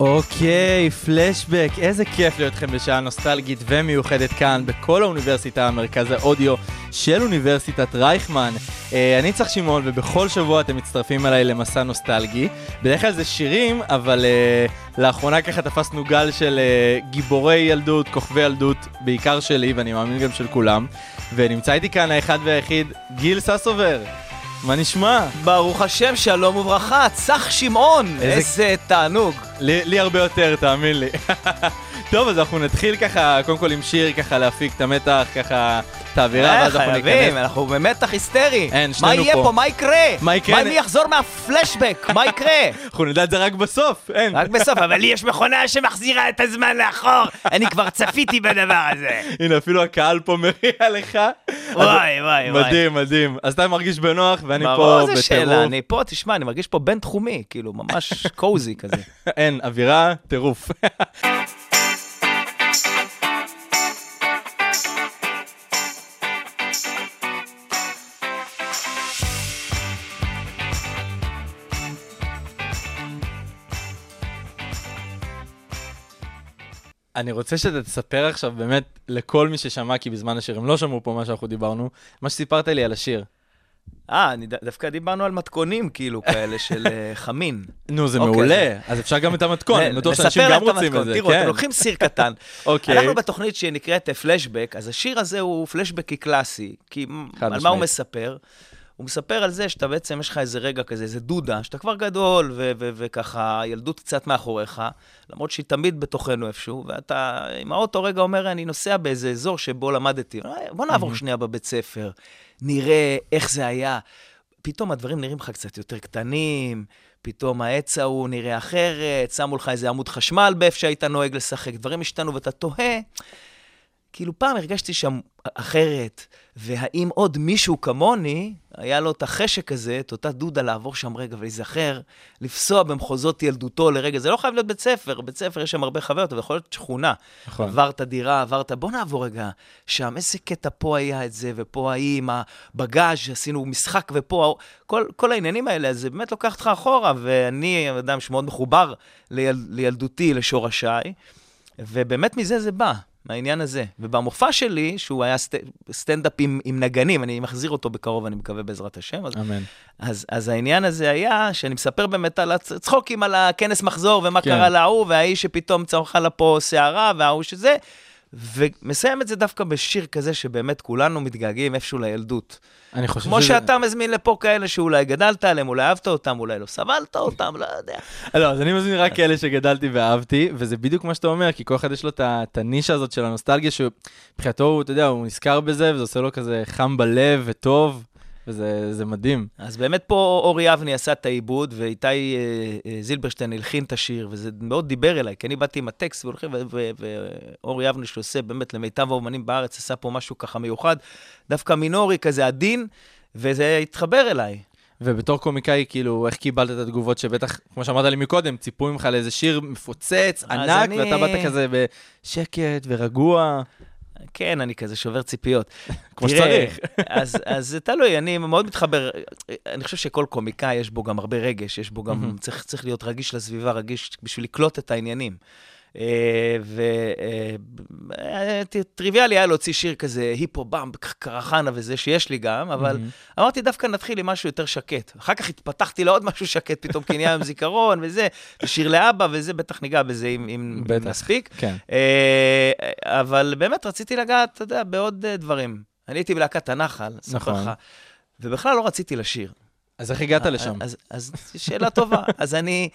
אוקיי, פלשבק, איזה כיף להיות איתכם בשעה נוסטלגית ומיוחדת כאן בכל האוניברסיטה, מרכז האודיו של אוניברסיטת רייכמן. אה, אני צריך שמעון, ובכל שבוע אתם מצטרפים אליי למסע נוסטלגי. בדרך כלל זה שירים, אבל אה, לאחרונה ככה תפסנו גל של אה, גיבורי ילדות, כוכבי ילדות, בעיקר שלי, ואני מאמין גם של כולם. ונמצא איתי כאן האחד והיחיד, גיל ססובר. מה נשמע? ברוך השם, שלום וברכה, צח שמעון, איזה- איזה תענוג. לי, לי הרבה יותר, תאמין לי. טוב, אז אנחנו נתחיל ככה, קודם כל עם שיר, ככה להפיק את המתח, ככה את האווירה, אה, ואז אנחנו חייבים, ניכנס. אנחנו במתח היסטרי. אין, מה שנינו יהיה פה. פה? מה יקרה? מה יקרה? מה אם יחזור מהפלשבק? מה יקרה? אנחנו נדע את זה רק בסוף, אין. רק בסוף, אבל לי יש מכונה שמחזירה את הזמן לאחור. אני כבר צפיתי בדבר הזה. הנה, אפילו הקהל פה מריע לך. וואי, וואי, וואי. מדהים, מדהים. אז אתה מרגיש בנוח, ואני פה ברור, איזה שאלה, בטירוף. אני פה, תשמע, אני מרגיש פה בינתחומי, כאילו, ממש קוזי כזה. אין, אווירה, טירוף. אני רוצה שאתה תספר עכשיו באמת לכל מי ששמע, כי בזמן השיר הם לא שמעו פה מה שאנחנו דיברנו, מה שסיפרת לי על השיר. אה, דווקא דיברנו על מתכונים, כאילו, כאלה של אה, חמין. נו, זה אוקיי, מעולה, אז אפשר גם את המתכון, אני בטוח שאנשים גם רוצים את. זה, תראו, אתם כן. לוקחים סיר קטן. אוקיי. אנחנו בתוכנית שנקראת פלשבק, אז השיר הזה הוא פלשבקי קלאסי, כי על מה. הוא מספר? הוא מספר על זה שאתה בעצם, יש לך איזה רגע כזה, איזה דודה, שאתה כבר גדול, ו- ו- וככה, ילדות קצת מאחוריך, למרות שהיא תמיד בתוכנו איפשהו, ואתה עם האוטו רגע אומר, אני נוסע באיזה אזור שבו למדתי, "אה, בוא נעבור שנייה בבית ספר, נראה איך זה היה. פתאום הדברים נראים לך קצת יותר קטנים, פתאום העץ ההוא נראה אחרת, שמו לך איזה עמוד חשמל באיפה שהיית נוהג לשחק, דברים השתנו ואתה תוהה. כאילו פעם הרגשתי שם אחרת, והאם עוד מישהו כמוני, היה לו את החשק הזה, את אותה דודה לעבור שם רגע ולהיזכר, לפסוע במחוזות ילדותו לרגע. זה לא חייב להיות בית ספר, בית ספר יש שם הרבה חוויות, אבל יכול להיות שכונה. נכון. עברת דירה, עברת, בוא נעבור רגע שם, איזה קטע פה היה את זה, ופה ההיא עם הבגאז', עשינו משחק ופה. כל, כל העניינים האלה, זה באמת לוקח אותך אחורה, ואני אדם שמאוד מחובר ליל, לילדותי, לשורשיי, ובאמת מזה זה בא. מהעניין הזה. ובמופע שלי, שהוא היה סט, סטנדאפ עם, עם נגנים, אני מחזיר אותו בקרוב, אני מקווה בעזרת השם, אז, אמן. אז, אז העניין הזה היה שאני מספר באמת על הצחוקים על הכנס מחזור, ומה כן. קרה להוא, והאיש שפתאום צמחה לה פה שערה, וההוא שזה, ומסיים את זה דווקא בשיר כזה שבאמת כולנו מתגעגעים איפשהו לילדות. אני חושב כמו שזה- שאתה מזמין לפה כאלה שאולי גדלת עליהם, אולי אהבת אותם, אולי לא סבלת אותם, לא יודע. לא, אז אני מזמין רק כאלה שגדלתי ואהבתי, וזה בדיוק מה שאתה אומר, כי כל אחד יש לו את הנישה הזאת של הנוסטלגיה, שמבחינתו, אתה יודע, הוא נזכר בזה, וזה עושה לו כזה חם בלב וטוב, וזה זה מדהים. אז באמת פה אורי אבני עשה את העיבוד, ואיתי אה, אה, זילברשטיין הלחין את השיר, וזה מאוד דיבר אליי, כי אני באתי עם הטקסט, ואורי אבני שעושה באמת למיטב האומנים בארץ, עשה פה משהו ככה מיוחד, דווקא מינורי כזה עדין, וזה התחבר אליי. ובתור קומיקאי, כאילו, איך קיבלת את התגובות שבטח, כמו שאמרת לי מקודם, ציפו ממך לאיזה שיר מפוצץ, ענק, אני- ואתה באת כזה בשקט ורגוע. כן, אני כזה שובר ציפיות. כמו שצריך. אז, אז זה תלוי, אני מאוד מתחבר, אני חושב שכל קומיקאי יש בו גם הרבה רגש, יש בו גם, צריך, צריך להיות רגיש לסביבה, רגיש בשביל לקלוט את העניינים. וטריוויאלי היה להוציא שיר כזה, היפו במב, קרחנה וזה, שיש לי גם, אבל אמרתי, דווקא נתחיל עם משהו יותר שקט. אחר כך התפתחתי לעוד משהו שקט פתאום, נהיה עם זיכרון וזה, ושיר לאבא וזה, בטח ניגע בזה אם. נספיק. כן. אה, אבל באמת רציתי לגעת, אתה יודע, בעוד אה, דברים. אני הייתי בלהקת הנחל, אספר נכון. לך, ובכלל לא רציתי לשיר. אז איך הגעת לשם? אז, אז שאלה טובה. אז אני,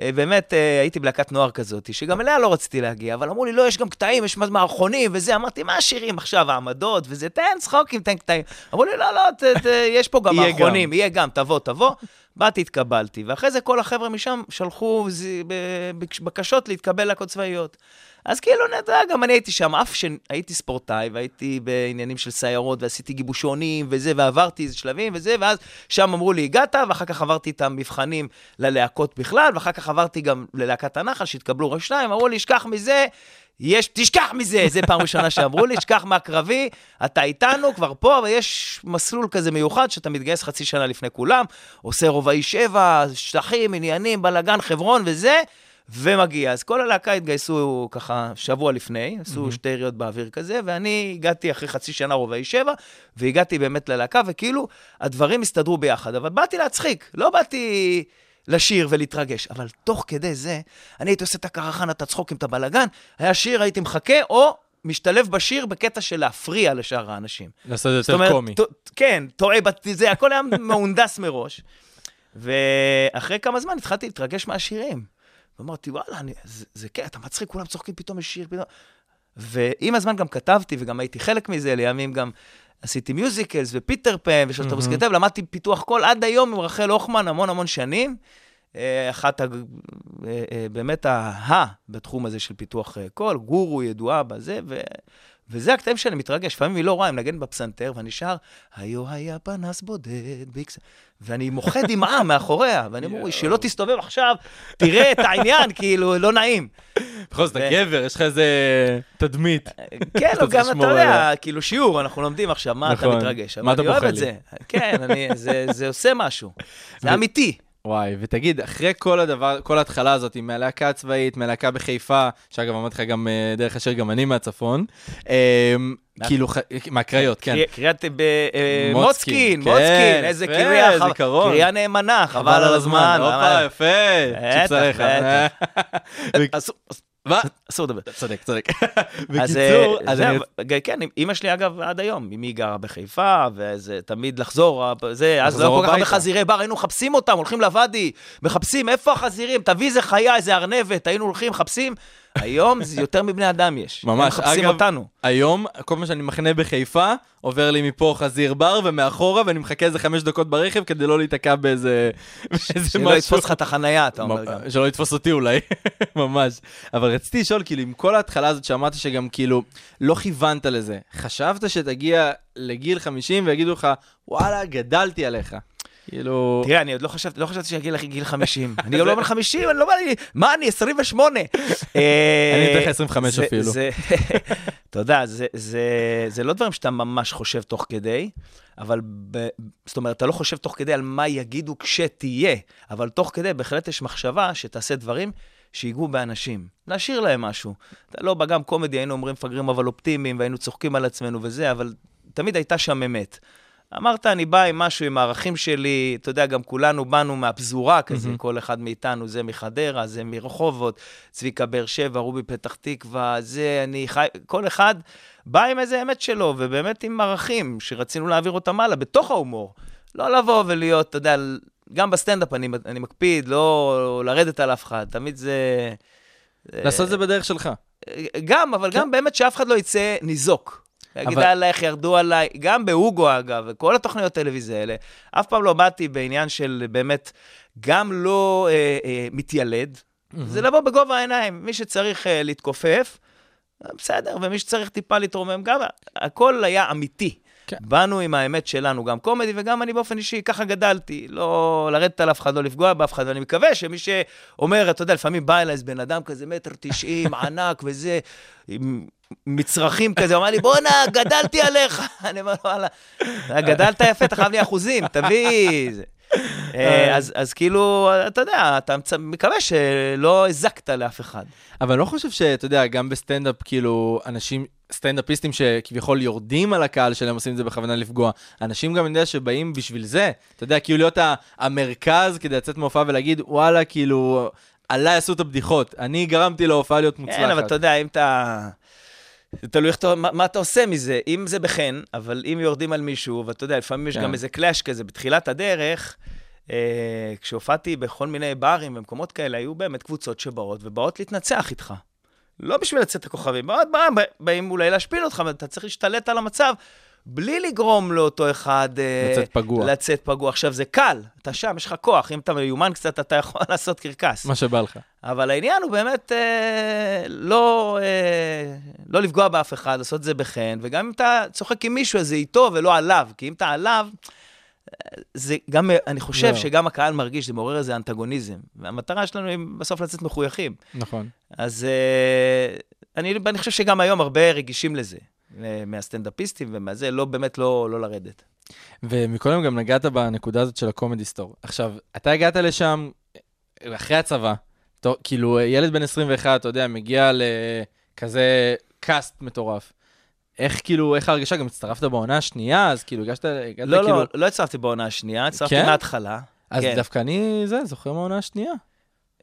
אה, באמת, אה, הייתי בלהקת נוער כזאת, שגם אליה לא רציתי להגיע, אבל אמרו לי, לא, יש גם קטעים, יש מערכונים וזה. אמרתי, מה השירים עכשיו, העמדות וזה, תן צחוקים, תן קטעים. אמרו לי, לא, לא, ת, ת, יש פה גם מערכונים. יהיה גם, תבוא, תבוא. באתי, התקבלתי, ואחרי זה כל החבר'ה משם שלחו בקשות להתקבל להקות צבאיות. אז כאילו, נדע, גם אני הייתי שם, אף שהייתי ספורטאי, והייתי בעניינים של סיירות, ועשיתי גיבושונים וזה, ועברתי איזה שלבים וזה, ואז שם אמרו לי, הגעת, ואחר כך עברתי את המבחנים ללהקות בכלל, ואחר כך עברתי גם ללהקת הנחל, שהתקבלו רק שניים, אמרו לי, שכח מזה, יש, תשכח מזה, זה פעם ראשונה שאמרו לי, תשכח מהקרבי, אתה איתנו, כבר פה, ויש מסלול כזה מיוחד שאתה מתגייס חצי שנה לפני כולם, עושה רובעי שבע, שטחים, עניינים, בלאגן, חברון וזה, ומגיע. אז כל הלהקה התגייסו ככה שבוע לפני, עשו שתי יריות באוויר כזה, ואני הגעתי אחרי חצי שנה רובעי שבע, והגעתי באמת ללהקה, וכאילו, הדברים הסתדרו ביחד. אבל באתי להצחיק, לא באתי... לשיר ולהתרגש, אבל תוך כדי זה, אני הייתי עושה את הקרחן, את הצחוקים, את הבלגן, היה שיר, הייתי מחכה, או משתלב בשיר בקטע של להפריע לשאר האנשים. לעשות יותר זאת אומרת, קומדי. כן, טועה, זה, הכל היה מהונדס מראש. ואחרי כמה זמן התחלתי להתרגש מהשירים. ואמרתי, וואלה, אני, זה, זה כן, אתה מצחיק, כולם צוחקים, פתאום יש שיר, פתאום... ועם הזמן גם כתבתי, וגם הייתי חלק מזה, לימים גם עשיתי musicals ופיטר פן ושלאטובוס כתב, למדתי פיתוח קול עד היום עם רחל הוכמן המון המון שנים. אה, אחת, ה- אה, אה, באמת ה-ה בתחום הזה של פיתוח קול, גורו ידועה בזה, ו... וזה הקטעים שאני מתרגש, לפעמים היא לא רואה, אני מנגן בפסנתר, ואני שר, היו היה פנס בודד, ביקס... ואני מוחה דמעה מאחוריה, ואני אומר, שלא תסתובב עכשיו, תראה את העניין, כאילו, לא נעים. בכל זאת, אתה גבר, יש לך איזה תדמית. כן, אתה לא, צריך גם אתה יודע, כאילו שיעור, אנחנו לומדים עכשיו, מה אתה נכון. מתרגש. מה אתה אני אוהב את לי? זה. כן, זה עושה משהו. זה אמיתי. וואי, ותגיד, אחרי כל הדבר, כל ההתחלה הזאת, מהלהקה הצבאית, מהלהקה בחיפה, שאגב, אמרתי לך גם אה, דרך אשר גם אני מהצפון, אה, כאילו, מהקריות, כן. קרי- קריאת ב- אה, מוצקין, מוצקין, כן, איזה זיכרון. קריאה נאמנה, חבל על הזמן. הופה, יפה. אסור- מה? אסור לדבר. צודק, צודק. אז, בקיצור, אה, אז כן, אמא שלי אגב עד היום, אמי גרה בחיפה, וזה תמיד לחזור, זה, אז לא כל כך הרבה. חזירי בר, היינו מחפשים אותם, הולכים לוואדי, מחפשים, איפה החזירים? תביא איזה חיה, איזה ארנבת, היינו הולכים, מחפשים. היום זה יותר מבני אדם יש. הם ממש, מחפשים אגב, אותנו. היום, כל מה שאני מחנה בחיפה, עובר לי מפה חזיר בר ומאחורה, ואני מחכה איזה חמש דקות ברכב כדי לא להיתקע באיזה באיזה שלא יתפוס לך את החנייה, אתה אומר גם. שלא יתפוס אותי אולי, ממש. אבל רציתי לשאול, כאילו, עם כל ההתחלה הזאת שאמרת שגם כאילו לא כיוונת לזה, חשבת שתגיע לגיל 50 ויגידו לך, וואלה, גדלתי עליך. כאילו... תראה, אני עוד לא חשבתי, לא חשבתי שיגיע לגיל 50. אני גם לא בן 50, אני לא בא לי, מה אני, 28. אני אתן לך 25 זה- אפילו. יודע, זה- לא דברים שאתה ממש חושב תוך כדי, אבל זאת אומרת, אתה לא חושב תוך כדי על מה יגידו כשתהיה, אבל תוך כדי בהחלט יש מחשבה שתעשה דברים שיגעו באנשים, להשאיר להם משהו. אתה לא, גם קומדי היינו אומרים מפגרים אבל אופטימיים, והיינו צוחקים על עצמנו וזה, אבל תמיד הייתה שם אמת. אמרת, אני בא עם משהו, עם הערכים שלי, אתה יודע, גם כולנו באנו מהפזורה כזה, mm-hmm. כל אחד מאיתנו, זה מחדרה, זה מרחובות, צביקה באר שבע, רובי פתח תקווה, זה, אני חי, כל אחד בא עם איזה אמת שלו, ובאמת עם ערכים שרצינו להעביר אותם הלאה, בתוך ההומור. לא לבוא ולהיות, אתה יודע, גם בסטנדאפ אני, אני מקפיד, לא לרדת על אף אחד, תמיד זה... לעשות את זה בדרך שלך. גם, אבל גם באמת שאף אחד לא יצא ניזוק. להגיד אבל- עליי איך ירדו עליי, גם בהוגו אגב, וכל התוכניות טלוויזיה האלה, אף פעם לא באתי בעניין של באמת, גם לא אה, אה, מתיילד, זה לבוא בגובה העיניים, מי שצריך אה, להתכופף, אה, בסדר, ומי שצריך טיפה להתרומם, גם הכל היה אמיתי. כן. באנו עם האמת שלנו, גם קומדי וגם אני באופן אישי, ככה גדלתי. לא לרדת על אף אחד, לא לפגוע באף אחד, ואני מקווה שמי שאומר, אתה יודע, לפעמים בא אליי איזה בן אדם כזה, מטר תשעים, ענק וזה, עם מצרכים כזה, הוא אמר לי, בואנה, גדלתי עליך. אני אומר לו, וואלה, גדלת יפה, אתה חייב לי אחוזים, תביא... זה." אה, אז, אז כאילו, אתה יודע, אתה מקווה שלא הזקת לאף אחד. אבל אני לא חושב שאתה יודע, גם בסטנדאפ, כאילו, אנשים, סטנדאפיסטים שכביכול יורדים על הקהל שלהם, עושים את זה בכוונה לפגוע. אנשים גם, אני יודע, שבאים בשביל זה. אתה יודע, כאילו להיות המרכז כדי לצאת מהופעה ולהגיד, וואלה, כאילו, עליי עשו את הבדיחות. אני גרמתי להופעה להיות מוצלחת. כן, אבל אתה יודע, אם אתה... זה תלוי איך אתה, מה, מה אתה עושה מזה. אם זה בחן, אבל אם יורדים על מישהו, ואתה יודע, לפעמים יש כן. גם איזה קלאש כזה בתחילת הדרך, אה, כשהופעתי בכל מיני ברים ומקומות כאלה, היו באמת קבוצות שבאות ובאות להתנצח איתך. לא בשביל לצאת הכוכבים, באות, באים אולי להשפיל אותך, ואתה צריך להשתלט על המצב. בלי לגרום לאותו אחד... אה, לצאת פגוע. לצאת פגוע. עכשיו, זה קל, אתה שם, יש לך כוח, אם אתה מיומן קצת, אתה יכול לעשות קרקס. מה שבא לך. אבל העניין הוא באמת אה, לא, אה, לא לפגוע באף אחד, לעשות את זה בחן, וגם אם אתה צוחק עם מישהו, אז זה איתו ולא עליו, כי אם אתה עליו, אה, זה גם, אני חושב לא. שגם הקהל מרגיש, זה מעורר איזה אנטגוניזם. והמטרה שלנו היא בסוף לצאת מחויכים. נכון. אז אה, אני, אני חושב שגם היום הרבה רגישים לזה, מהסטנדאפיסטים ומהזה, לא, באמת לא, לא לרדת. ומקודם גם נגעת בנקודה הזאת של הקומדי סטור. עכשיו, אתה הגעת לשם אחרי הצבא, טוב, כאילו ילד בן 21, אתה יודע, מגיע לכזה קאסט מטורף. איך כאילו, איך ההרגשה? גם הצטרפת בעונה השנייה, אז כאילו הגשת, הגעת לא, כאילו... לא, לא הצטרפתי בעונה השנייה, הצטרפתי כן? מההתחלה. אז כן. דווקא אני, זה, זופר מהעונה השנייה.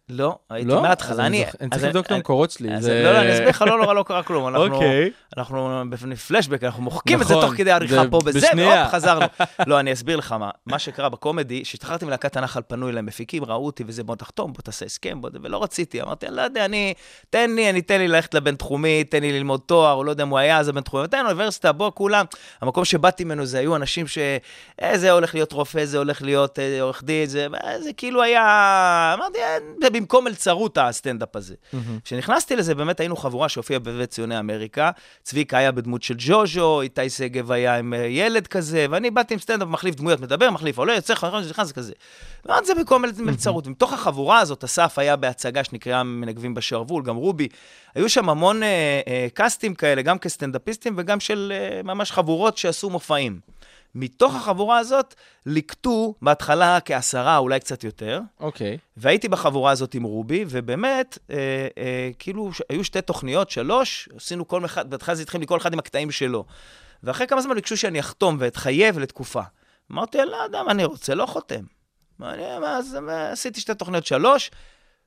לא, הייתי לא? מההתחלה. אני אני צריך לבדוק את המקורות שלי. אז זה- לא, לא, אני אסביר לך, לא נורא, לא קרה כלום. אנחנו, אוקיי. אנחנו בפלשבק, אנחנו מוחקים את זה נכון, תוך כדי העריכה זה פה בזה. והופ, חזרנו. לא, אני אסביר לך מה. מה שקרה בקומדי, כשהשתחררתי מלהקת הנחל, פנו אליי מפיקים, ראו אותי וזה, בוא תחתום, בוא תעשה הסכם, בוא, ולא רציתי. אמרתי, אני לא יודע, אני, תן לי, אני, תן לי ללכת לבינתחומי, תן לי ללמוד תואר, או לא יודע אם הוא היה אז הבינתחומי, תן אוניברסיטה, בוא, כולם. המקום שבאתי ממנו זה היו אנשים ש... זה הולך להיות רופא, זה הולך להיות אה, עורך דין, זה, זה כאילו היה... אמרתי, במקום מלצרות הסטנדאפ הזה. כשנכנסתי לזה, באמת היינו חבורה שהופיעה בבית ציוני אמריקה. צביקה היה בדמות של ג'וז'ו, איתי שגב היה עם אה, ילד כזה, ואני באתי עם סטנדאפ, מחליף דמויות, מדבר, מחליף, עולה, יוצא, נכנס, נכנס כזה. ואמרתי, זה במקום מל- מלצרות. ומתוך החבורה הזאת, אסף היה בהצגה שנקראה מנגבים בשרוול, גם רובי. היו שם המון אה, אה, קאסטים כאלה, גם כסטנדאפיסטים וגם של אה, ממש חבורות שעשו מופעים. מתוך החבורה הזאת ליקטו בהתחלה כעשרה, אולי קצת יותר, אוקיי. והייתי בחבורה הזאת עם רובי, ובאמת, אה, אה, כאילו, ש- היו שתי תוכניות, שלוש, עשינו כל אחד, בהתחלה זה התחיל לי כל אחד עם הקטעים שלו. ואחרי כמה זמן ביקשו שאני אחתום ואתחייב לתקופה. אמרתי, לא יודע מה אני רוצה, לא חותם. אני, מה, אז מה, עשיתי שתי תוכניות, שלוש,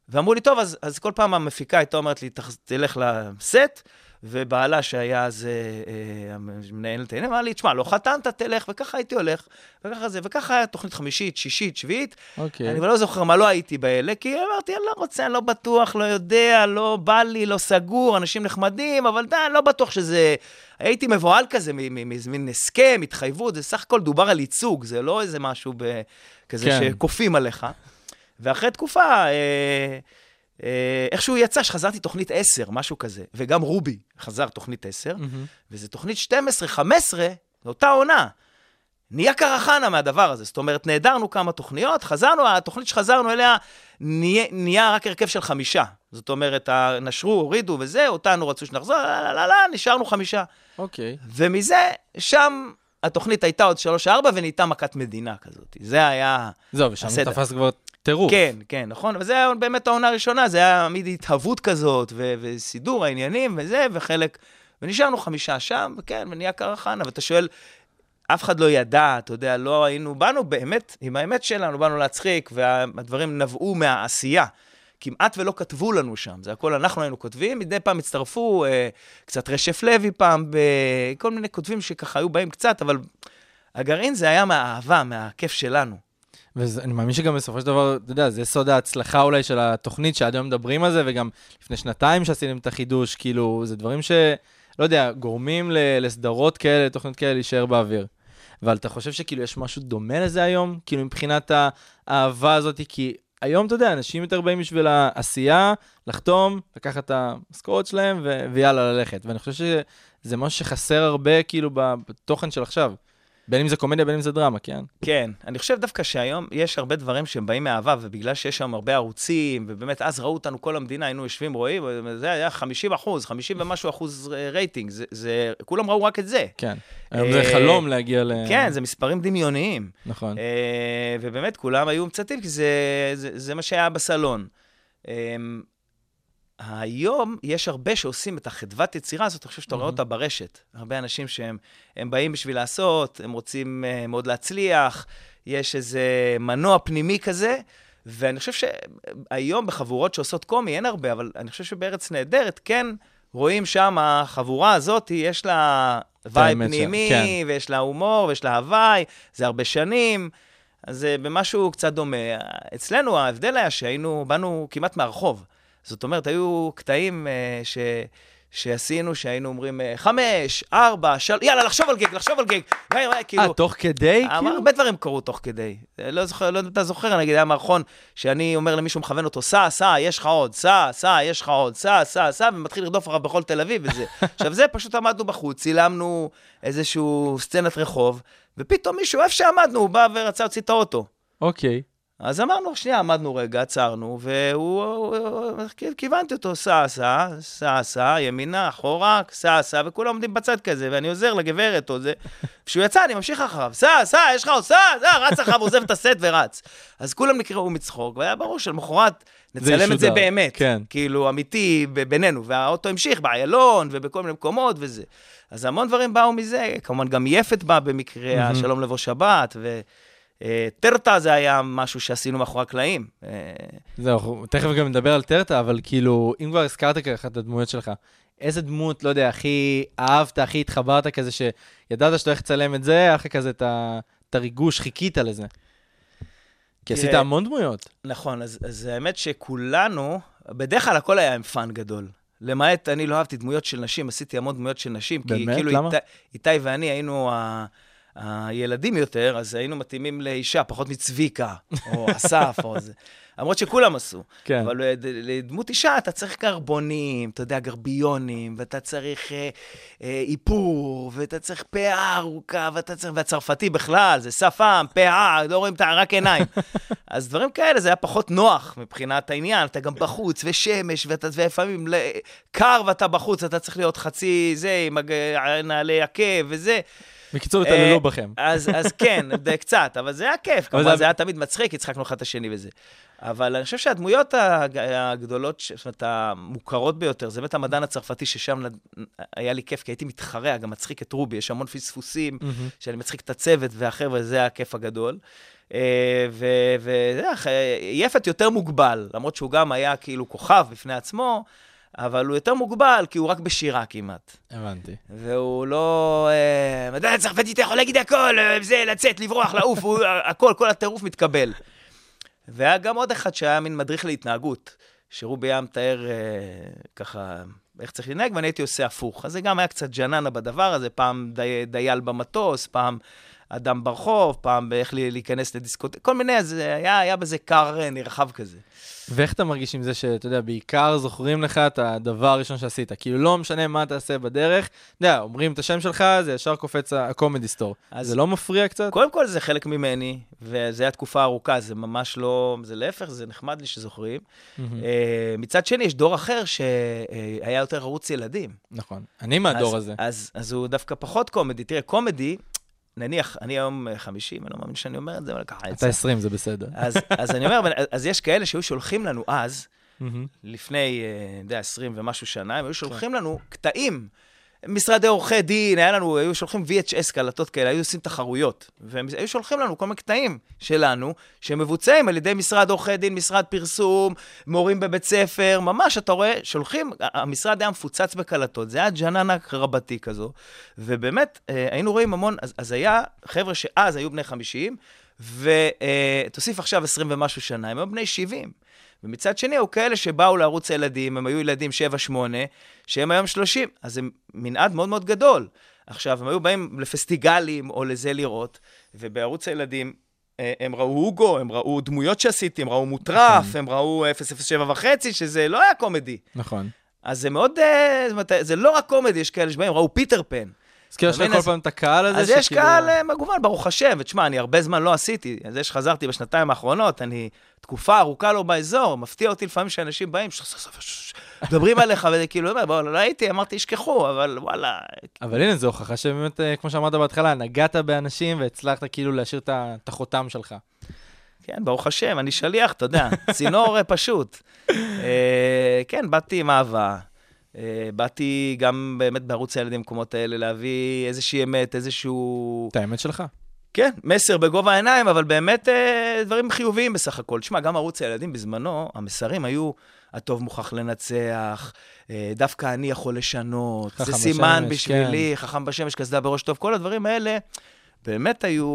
ואמרו לי, טוב, אז, אז כל פעם המפיקה הייתה אומרת לי, "תח- תלך לסט, ובעלה שהיה אז אה, אה, מנהלת העניינים, אמר לי, תשמע, לא חתמת, תלך, וככה הייתי הולך, וככה זה, וככה היה תוכנית חמישית, שישית, שביעית, אוקיי. אני כבר לא זוכר מה לא הייתי באלה, כי אמרתי, אני לא רוצה, אני לא בטוח, לא יודע, לא בא לי, לא סגור, אנשים נחמדים, אבל די, אני לא בטוח שזה... הייתי מבוהל כזה, מ- מ- מין הסכם, התחייבות, זה סך הכל דובר על ייצוג, זה לא איזה משהו ב... כזה כן. שכופים עליך. ואחרי תקופה, אה, איכשהו יצא שחזרתי תוכנית 10, משהו כזה, וגם רובי חזר תוכנית 10, מהמם. וזה תוכנית 12-15, זו אותה עונה. נהיה קרחנה מהדבר הזה. זאת אומרת, נעדרנו כמה תוכניות, חזרנו, התוכנית שחזרנו אליה נהיה, נהיה רק הרכב של חמישה. זאת אומרת, נשרו, הורידו וזה, אותנו רצו שנחזור, לא, לא, לא, לא, נשארנו חמישה. אוקיי. ומזה, שם התוכנית הייתה עוד שלוש-ארבע ונהייתה מכת מדינה כזאת. זה היה... זהו, ושם. תפס כבר טירוף. כן, כן, נכון, אבל זה היה באמת העונה הראשונה, זה היה תמיד התהוות כזאת, ו- וסידור העניינים וזה, וחלק, ונשארנו חמישה שם, וכן, ונהיה קרחנה, ואתה שואל, אף אחד לא ידע, אתה יודע, לא היינו, באנו באמת, עם האמת שלנו, באנו להצחיק, והדברים נבעו מהעשייה. כמעט ולא כתבו לנו שם, זה הכל אנחנו היינו כותבים, מדי פעם הצטרפו, אה, קצת רשף לוי פעם, כל מיני כותבים שככה היו באים קצת, אבל הגרעין זה היה מהאהבה, מהכיף שלנו. ואני מאמין שגם בסופו של דבר, אתה יודע, זה סוד ההצלחה אולי של התוכנית, שעד היום מדברים על זה, וגם לפני שנתיים שעשיתם את החידוש, כאילו, זה דברים ש... לא יודע, גורמים לסדרות כאלה, לתוכניות כאלה להישאר באוויר. אבל אתה חושב שכאילו יש משהו דומה לזה היום? כאילו מבחינת האהבה הזאת, כי היום, אתה יודע, אנשים יותר באים בשביל העשייה, לחתום, לקחת את המשכורת שלהם, ו- ויאללה, ללכת. ואני חושב שזה משהו שחסר הרבה, כאילו, בתוכן של עכשיו. בין אם זה קומדיה, בין אם זה דרמה, כן? כן, אני חושב דווקא שהיום יש הרבה דברים שהם באים מאהבה, ובגלל שיש שם הרבה ערוצים, ובאמת אז ראו אותנו כל המדינה, היינו יושבים, רואים, זה היה 50 אחוז, 50 ומשהו אחוז אה, רייטינג, זה, זה, כולם ראו רק את זה. כן. היום זה אה, חלום להגיע ל... כן, זה מספרים דמיוניים. נכון. אה, ובאמת, כולם היו מצטטים, כי זה, זה, זה מה שהיה בסלון. אה, היום יש הרבה שעושים את החדוות יצירה הזאת, אני חושב שאתה רואה אותה ברשת. הרבה אנשים שהם הם באים בשביל לעשות, הם רוצים uh, מאוד להצליח, יש איזה מנוע פנימי כזה, ואני חושב שהיום בחבורות שעושות קומי, אין הרבה, אבל אני חושב שבארץ נהדרת, כן, רואים שם, החבורה הזאת, יש לה vibe פנימי, כן. ויש לה הומור, ויש לה הוואי, זה הרבה שנים. אז במשהו קצת דומה. אצלנו ההבדל היה שהיינו, באנו כמעט מהרחוב. זאת אומרת, היו קטעים אה, ש... שעשינו, שהיינו אומרים אה, חמש, ארבע, של... יאללה, לחשוב על גאג, לחשוב על גאג. רגע, רגע, כאילו... אה, תוך כדי? כאילו? הרבה דברים קרו תוך כדי. אה, לא זוכר, לא יודע אם אתה זוכר, נגיד, היה מערכון שאני אומר למישהו, מכוון אותו, סע, סע, יש לך עוד, סע, סע, יש לך עוד, סע, סע, סע, ומתחיל לרדוף אחריו בכל תל אביב וזה. עכשיו, זה פשוט עמדנו בחוץ, צילמנו איזשהו סצנת רחוב, ופתאום מישהו, איפה שעמדנו, הוא בא ורצה להוציא את האוטו. אוקיי. אז אמרנו, שנייה, עמדנו רגע, עצרנו, והוא, הוא- הוא- כיוונתי אותו, סע, סע, סע, סע, ימינה, אחורה, סע, סע, וכולם עומדים בצד כזה, ואני עוזר לגברת או זה. כשהוא יצא, אני ממשיך אחריו, סע, סע, יש לך עוד, סע, סע, רץ אחריו, עוזב את הסט ורץ. אז כולם נקראו מצחוק, והיה ברור שלמחרת נצלם את זה באמת. כן. כאילו, אמיתי בינינו, והאוטו המשיך באיילון ובכל מיני מקומות וזה. אז המון דברים באו מזה, כמובן גם יפת בא במקרה, מהמם. השלום לבוא שבת, ו... אה, טרטה זה היה משהו שעשינו מאחורי הקלעים. אה, זהו, תכף גם נדבר על טרטה, אבל כאילו, אם כבר הזכרת ככה את הדמויות שלך, איזה דמות, לא יודע, הכי אהבת, הכי התחברת כזה, שידעת שאתה הולך לצלם את זה, היה לך כזה את הריגוש, חיכית לזה. כי עשית המון דמויות. נכון, אז, אז האמת שכולנו, בדרך כלל הכל היה עם fun גדול. למעט, אני לא אהבתי דמויות של נשים, עשיתי המון דמויות של נשים. באמת? כי כאילו למה? איתי, איתי ואני היינו ה, הילדים יותר, אז היינו מתאימים לאישה, פחות מצביקה, או אסף, או זה. למרות שכולם עשו. כן. אבל לד- לדמות אישה אתה צריך גרבונים, אתה יודע, גרביונים, ואתה צריך אה, אה, איפור, ואתה צריך פאה ארוכה, ואתה צריך, והצרפתי בכלל, זה שפם, פאה, לא רואים את ה... רק עיניים. אז דברים כאלה, זה היה פחות נוח מבחינת העניין, אתה גם בחוץ, ושמש, ואתה, ולפעמים ל- קר ואתה בחוץ, אתה צריך להיות חצי זה, עם הג- נעלי עקב וזה. בקיצור, התעללו אה, בכם. אז, אז כן, קצת, אבל זה היה כיף. כמובן, זה- זה היה תמיד מצחיק, הצחקנו אחד את השני וזה. אבל אני חושב שהדמויות הג- הגדולות, זאת אומרת, המוכרות ביותר, זה באמת המדען הצרפתי, ששם היה לי כיף, כי הייתי מתחרע, גם מצחיק את רובי, יש המון פספוסים. שאני מצחיק את הצוות והחבר'ה, זה הכיף הגדול. אה, ויפת יותר מוגבל, למרות שהוא גם היה כאילו כוכב בפני עצמו, אבל הוא יותר מוגבל, כי הוא רק בשירה כמעט. הבנתי. והוא לא... אה, מדען הצרפתי, אתה יכול להגיד הכל, אה, זה, לצאת, לברוח, לעוף, הוא, הכל, כל הטירוף מתקבל. והיה גם עוד אחד שהיה מין מדריך להתנהגות, שרובי היה מתאר אה, ככה איך צריך לנהג, ואני הייתי עושה הפוך. אז זה גם היה קצת ג'ננה דבר הזה, פעם די, דייל במטוס, פעם אדם ברחוב, פעם באיך להיכנס לדיסקוטק, כל מיני, אז היה, היה בזה קר אה, נרחב כזה. ואיך אתה מרגיש עם זה שאתה יודע, בעיקר זוכרים לך את הדבר הראשון שעשית? כאילו, לא משנה מה תעשה בדרך, אתה יודע, אומרים את השם שלך, זה ישר קופץ הקומדי סטור. אז- זה לא מפריע קצת? קודם כל זה חלק ממני, וזו הייתה תקופה ארוכה, זה ממש לא, זה להפך, זה נחמד לי שזוכרים. אה, מצד שני, יש דור אחר שהיה יותר ערוץ ילדים. נכון. אני מהדור אז, הזה. אז, אז הוא דווקא פחות קומדי. תראה, קומדי, נניח, אני היום אה, 50, אני לא מאמין שאני אומר את זה, אבל ככה אתה יצא. 20, זה בסדר. אז, אז אני אומר, אז יש כאלה שהיו שולחים לנו אז. לפני, אה, אני יודע, 20 ומשהו שנה, הם היו שולחים לנו קטעים. משרדי עורכי דין, היה לנו, היו שולחים VHS קלטות כאלה, היו עושים תחרויות. והם היו שולחים לנו כל מיני קטעים שלנו, שמבוצעים על ידי משרד עורכי דין, משרד פרסום, מורים בבית ספר, ממש, אתה רואה, שולחים, המשרד היה מפוצץ בקלטות, זה היה ג'ננה רבתי כזו, ובאמת, אה, היינו רואים המון, אז, אז היה חבר'ה שאז היו בני 50, ותוסיף עכשיו 20 ומשהו שנה, הם היו בני 70. ומצד שני, היו כאלה שבאו לערוץ הילדים, הם היו ילדים 7-8, שהם היום 30, אז זה מנעד מאוד מאוד גדול. עכשיו, הם היו באים לפסטיגלים או לזה לראות, ובערוץ הילדים אה, הם ראו הוגו, הם ראו דמויות שעשיתי, הם ראו מוטרף, הם ראו 007 וחצי, שזה לא היה קומדי. נכון. אז זה מאוד, אה, זה לא רק קומדי, יש כאלה שבאים, ראו פיטר פן. כאילו אתה לך? כל פעם את הקהל הזה אז יש קהל אה, מגוון, ברוך השם, ותשמע, אני הרבה זמן לא עשיתי, זה שחזרתי בשנתיים האחרונות, אני תקופה ארוכה לא באזור, מפתיע אותי לפעמים שאנשים באים, מדברים עליך, וזה כאילו, אומר, בוא, לא הייתי, אמרתי, ישכחו, אבל וואלה, אבל הנה, זו הוכחה שבאמת, אה, כמו שאמרת בהתחלה, נגעת באנשים והצלחת כאילו להשאיר את החותם שלך. כן, ברוך השם, אני שליח, אתה יודע, צינור אה, פשוט. כן, באתי עם אהבה. אה, באתי גם באמת בערוץ הילדים במקומות האלה להביא איזושהי אמת, איזשהו... את האמת שלך. כן, מסר בגובה העיניים, אבל באמת אה, דברים חיוביים בסך הכל. תשמע, גם ערוץ הילדים בזמנו, המסרים היו, הטוב מוכרח לנצח, אה, דווקא אני יכול לשנות, זה סימן בשמש, בשבילי, חכם בשמש, קסדה בראש טוב, כל הדברים האלה באמת היו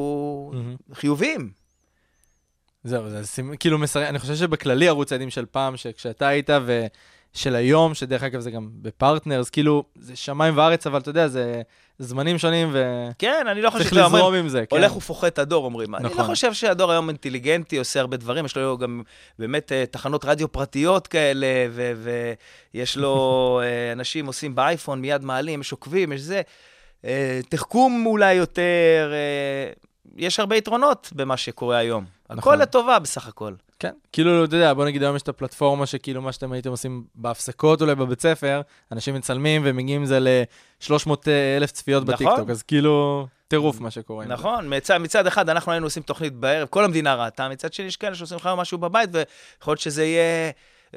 מהמם. חיוביים. זהו, זה סימ- כאילו מסר... אני חושב שבכללי ערוץ העדים של פעם, שכשאתה היית ושל היום, שדרך אגב זה גם בפרטנרס, כאילו, זה שמיים וארץ, אבל אתה יודע, זה זמנים שונים וצריך כן, אני לא חושב לזרום שאומרים, עם זה, כן. הולך ופוחת הדור, אומרים. אני לא נכון. חושב שהדור היום אינטליגנטי, עושה הרבה דברים, יש לו גם באמת אה, תחנות רדיו פרטיות כאלה, ו- ויש לו אה, אנשים עושים באייפון, מיד מעלים, יש עוקבים, יש זה. אה, תחכום אולי יותר, יש הרבה יתרונות במה שקורה היום. נכון. הכל לטובה בסך הכל. כן, כאילו, אתה יודע, בוא נגיד היום יש את הפלטפורמה שכאילו מה שאתם הייתם עושים בהפסקות אולי בבית ספר, אנשים מצלמים ומגיעים עם זה ל-300 אלף צפיות נכון. בטיקטוק, אז כאילו, טירוף מה שקורה. נכון, מצד, מצד אחד אנחנו היינו עושים תוכנית בערב, כל המדינה ראתה, מצד שני יש כאלה שעושים לך משהו בבית, ויכול להיות שזה יהיה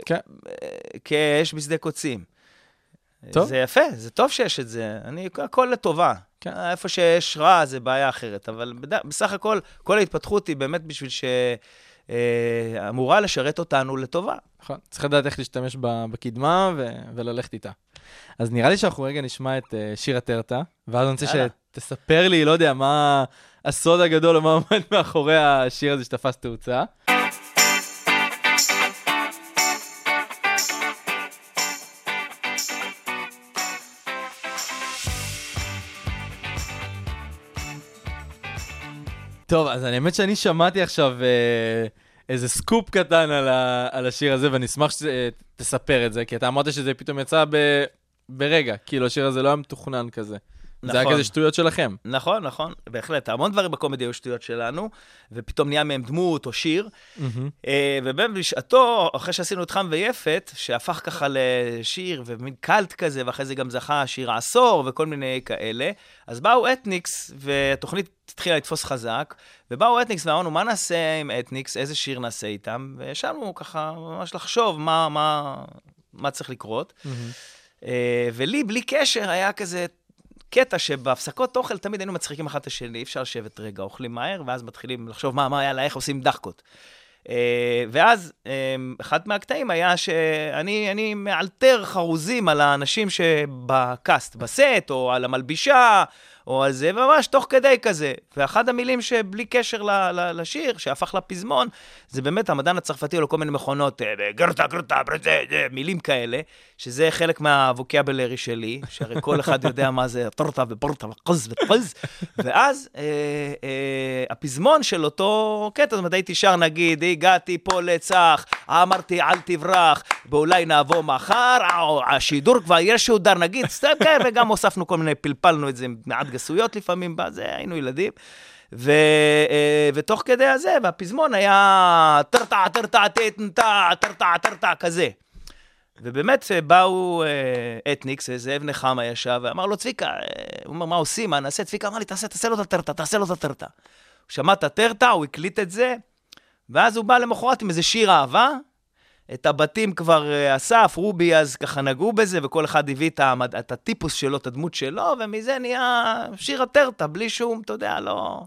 כן. אה, כאש בשדה קוצים. טוב. זה יפה, זה טוב שיש את זה, אני, הכל לטובה. כן. כן. איפה שיש רע זה בעיה אחרת, אבל בד... בסך הכל, כל ההתפתחות היא באמת בשביל ש... אה, אמורה לשרת אותנו לטובה. נכון, צריך לדעת איך להשתמש בקדמה ו- וללכת איתה. אז נראה לי שאנחנו רגע נשמע את אה, שיר הטרטה, ואז אני רוצה. שתספר לי, לא יודע, מה הסוד הגדול, או מה עומד מאחורי השיר הזה שתפס תאוצה. טוב, אז אני האמת שאני שמעתי עכשיו אה, איזה סקופ קטן על, ה, על השיר הזה, ואני אשמח שתספר את זה, כי אתה אמרת שזה פתאום יצא ב, ברגע, כאילו השיר הזה לא היה מתוכנן כזה. זה היה נכון. כזה שטויות שלכם. נכון, נכון, בהחלט. המון דברים בקומדיה היו שטויות שלנו, ופתאום נהיה מהם דמות או שיר. אה, ובאמת בשעתו, אחרי שעשינו את חם ויפת, שהפך ככה לשיר ומין קאלט כזה, ואחרי זה גם זכה שיר העשור וכל מיני כאלה, אז באו אתניקס, והתוכנית התחילה לתפוס חזק, ובאו אתניקס ואמרנו, מה נעשה עם אתניקס, איזה שיר נעשה איתם? וישבנו ככה ממש לחשוב מה, מה, מה צריך לקרות. אה, ולי, בלי קשר, היה כזה קטע שבהפסקות אוכל תמיד היינו מצחיקים אחד את השני, אי אפשר לשבת רגע, אוכלים מהר, ואז מתחילים לחשוב מה, מה, יאללה, איך עושים דחקות. אה, ואז אה, אחד מהקטעים היה שאני אני מאלתר חרוזים על האנשים שבקאסט, בסט, או על המלבישה, או על זה, וממש תוך כדי כזה. ואחד המילים שבלי קשר ל- ל- לשיר, שהפך לפזמון, זה באמת המדען הצרפתי, או כל מיני מכונות, אה, גרטה, גרטה, ברזה, זה, מילים כאלה, שזה חלק מהווקיאבלרי שלי, שהרי כל אחד יודע מה זה טורטה ופורטה וקוז וקוז, ואז אה, אה, הפזמון של אותו קטע, זאת אומרת, הייתי שר נגיד, הגעתי פה לצח, אמרתי אל תברח, ואולי נבוא מחר, השידור כבר ישודר, נגיד, סתם כן, וגם הוספנו כל מיני, פלפלנו את זה מעט גסויות לפעמים, בזה, היינו ילדים. ו, אה, ותוך כדי הזה, והפזמון היה טרטע, טרטע, טטנטע, טרטע, טרטע, כזה. ובאמת אה, באו אה, אתניקס, וזאב נחמה ישב, ואמר לו, צביקה, הוא אומר, מה עושים, מה נעשה? צביקה אמר לי, תעשה, תעשה לו את הטרטה, תעשה לו את הטרטה. הוא שמע את הטרטה, הוא הקליט את זה, ואז הוא בא למחרת עם איזה שיר אהבה, את הבתים כבר אה, אסף, רובי אז ככה נגעו בזה, וכל אחד הביא את, המד... את הטיפוס שלו, את הדמות שלו, ומזה נהיה שיר הטרטה, בלי שום, אתה יודע, לא,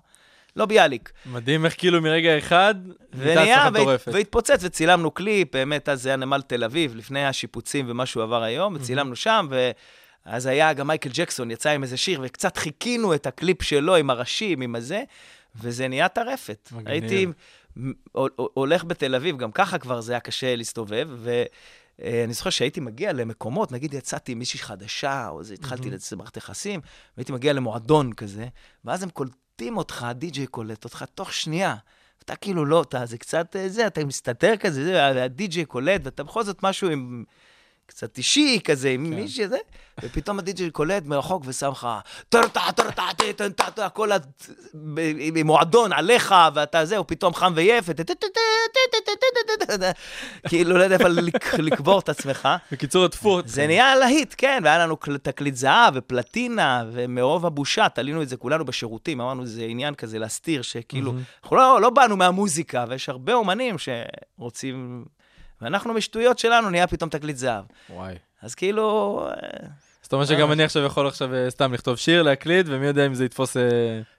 לא ביאליק. מדהים איך כאילו מרגע אחד, ונהיה, והת-. והתפוצץ, וצילמנו קליפ, באמת, אז זה היה נמל תל אביב, לפני השיפוצים ומה שהוא עבר היום, וצילמנו שם, ואז היה גם מייקל ג'קסון, יצא עם איזה שיר, וקצת חיקינו את הקליפ שלו עם הראשים, עם הזה, וזה נהיה טרפת. מגניב. הייתי הולך בתל אביב, גם ככה כבר זה היה קשה להסתובב, ו... אה, זוכר שהייתי מגיע למקומות, נגיד יצאתי עם מישהי חדשה, או איזה, התחלתי לצאת מערכת יחסים, והייתי מגיע למועדון כזה, ואז הם קולטים אותך, הדי-ג'יי קולט אותך תוך שנייה. אתה כאילו לא, אתה, זה קצת אה, זה, אתה מסתתר כזה, זה, הדי-ג'יי קולט, ואתה בכל זאת משהו עם... קצת אישי כזה, עם כן. מישהי זה, ופתאום הדי-ג'יי קולט מרחוק ושם לך טרטה, טרטה, טטן, טטה, כל ה... ב- עם מועדון עליך, ואתה זה, הוא פתאום חם ויפת, כאילו, לא יודע איפה לק- לקבור את עצמך. בקיצור, עטפו אתכם. זה נהיה להיט, כן, והיה לנו קל- תקליט זהב ופלטינה, ומרוב הבושה תלינו את זה כולנו בשירותים, אמרנו, זה עניין כזה להסתיר, שכאילו, אנחנו לא, לא באנו מהמוזיקה, ויש הרבה אומנים שרוצים... ואנחנו משטויות שלנו נהיה פתאום תקליט זהב. וואי. אז כאילו, אה, זאת אומרת שגם אני עכשיו יכול עכשיו אה, סתם לכתוב שיר, להקליט, ומי יודע אם זה יתפוס... אה,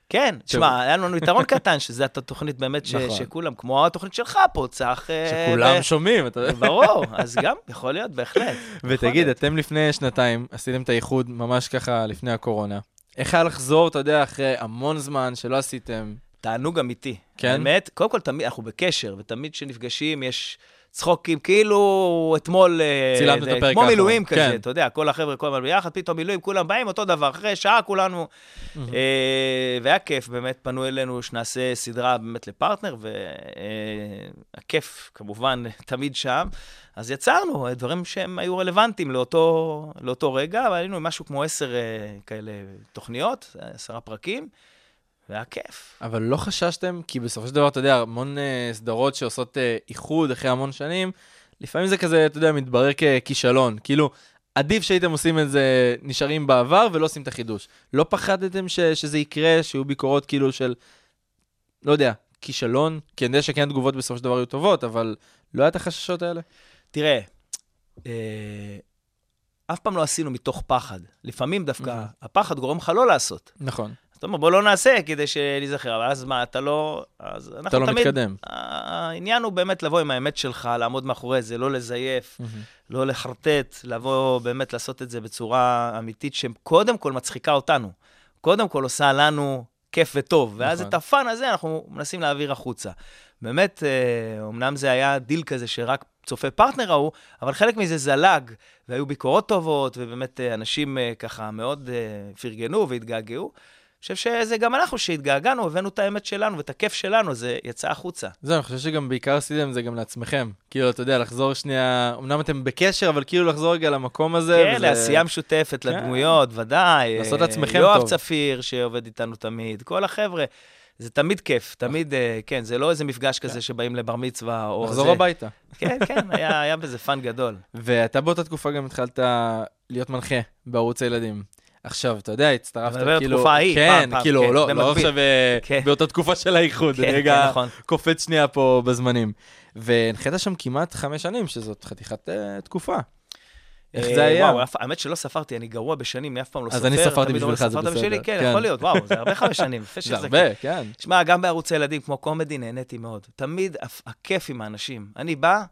כן, תשמע, היה לנו יתרון קטן, שזו התוכנית באמת ש- נכון. שכולם, כמו התוכנית שלך פה, צח... אה, שכולם שומעים, אתה יודע. ברור, אז גם, יכול להיות, בהחלט. ותגיד. אתם לפני שנתיים עשיתם את האיחוד ממש ככה לפני הקורונה. איך היה לחזור, אתה יודע, אחרי המון זמן שלא עשיתם? תענוג אמיתי. כן? האמת, קודם כל, תמיד, אנחנו בקשר, ותמיד כשנפגשים יש צחוקים, כאילו אתמול... אה, צילמנו את הפרק כמו האחרון. מילואים כזה, כן. אתה יודע, כל החבר'ה כל הזמן ביחד, פתאום מילואים, כולם באים, אותו דבר, אחרי שעה כולנו... אה, והיה כיף, באמת פנו אלינו שנעשה סדרה באמת לפרטנר, והכיף כמובן תמיד שם. אז יצרנו אה, דברים שהם היו רלוונטיים לאותו, לאותו רגע, אבל היינו משהו כמו עשר אה, כאלה תוכניות, עשרה פרקים, והיה כיף. אבל לא חששתם, כי בסופו של דבר, אתה יודע, המון אה, סדרות שעושות אה, איחוד אחרי המון שנים, לפעמים זה כזה, אתה יודע, מתברר ככישלון. כאילו, עדיף שהייתם עושים את זה, נשארים בעבר ולא עושים את החידוש. לא פחדתם ש, שזה יקרה, שיהיו ביקורות כאילו של, לא יודע, כישלון? כי אני יודע שכן התגובות בסופו של דבר היו טובות, אבל לא היה את החששות האלה? תראה, אה, אף פעם לא עשינו מתוך פחד. לפעמים דווקא מהמם. הפחד גורם לך לא לעשות. נכון. אז אתה אומר, בוא לא נעשה כדי שניזכר, אבל אז מה, אתה לא... אז אנחנו אתה לא תמיד... מתקדם. העניין הוא באמת לבוא עם האמת שלך, לעמוד מאחורי זה, לא לזייף, לא לחרטט, לבוא באמת לעשות את זה בצורה אמיתית, שקודם כל מצחיקה אותנו. קודם כל עושה לנו כיף וטוב, ואז נכון. את ה fun הזה אנחנו מנסים להעביר החוצה. באמת, אה, אמנם זה היה דיל כזה שרק צופי פרטנר ראו, אבל חלק מזה זלג, והיו ביקורות טובות, ובאמת אה, אנשים אה, ככה מאוד אה, פרגנו והתגעגעו. חושב שזה גם אנחנו שהתגעגענו, הבאנו את האמת שלנו ואת הכיף שלנו, זה יצא החוצה. זהו, אני חושב שגם בעיקר עשיתם זה גם לעצמכם. כאילו, אתה יודע, לחזור שנייה, אמנם אתם בקשר, אבל כאילו לחזור רגע למקום הזה. כן, וזה- לעשייה משותפת, כן. לדמויות, ודאי. לעשות לעצמכם יואב טוב. צפיר, שעובד איתנו תמיד, כל החבר'ה. זה תמיד כיף, תמיד, אה, כן, זה לא איזה מפגש כזה שבאים לבר מצווה או לחזור זה. הביתה. כן, כן, היה היה בזה fun גדול. ואתה באותה תקופה גם התחלת להיות מנחה בערוץ הילדים. עכשיו, אתה יודע, הצטרפת אתה מדבר כאילו... בתקופה ההיא, כן, פעם, פעם, כאילו, כן, לא, לא. עכשיו אה, כן. באותה תקופה של האיחוד, כן, כן, רגע נכון. קופץ שנייה פה בזמנים. והנחית שם כמעט חמש שנים, שזאת חתיכת אה, תקופה. איך אה, זה היה? וואו, האמת שלא ספרתי, אני גרוע בשנים, אני אף פעם לא אז סופר. אני ספרתי בשבילך, זה? בסדר. כן, כן. יכול להיות, וואו, זה הרבה חמש שנים. זה הרבה, כן. שמע, גם בערוץ הילדים, כמו קומדי, נהניתי מאוד. תמיד הכיף עם האנשים. אני בא,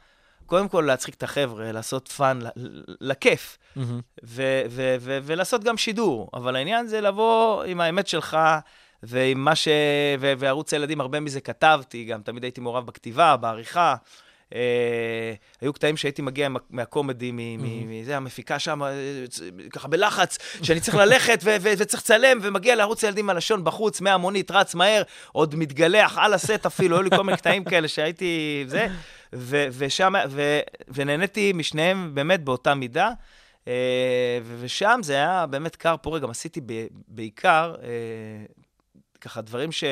קודם כל להצחיק את החבר'ה, לעשות fun, לכיף, מהמם. ו- ו- ו- ולעשות גם שידור. אבל העניין זה לבוא עם האמת שלך, ועם מה ש... ו- וערוץ הילדים, הרבה מזה כתבתי, גם תמיד הייתי מעורב בכתיבה, בעריכה. אה, היו קטעים שהייתי מגיע מה- מהקומדי, מזה, המפיקה שם, אה, ככה בלחץ, שאני צריך ללכת וצריך לצלם, ומגיע לערוץ הילדים הלשון בחוץ, מהמונית, רץ מהר, עוד מתגלח על הסט אפילו, היו לי כל מיני קטעים כאלה שהייתי, זה, ושם, ונהניתי משניהם באמת באותה מידה. אה, ושם זה היה באמת קר פורה, גם עשיתי בעיקר ככה דברים ש...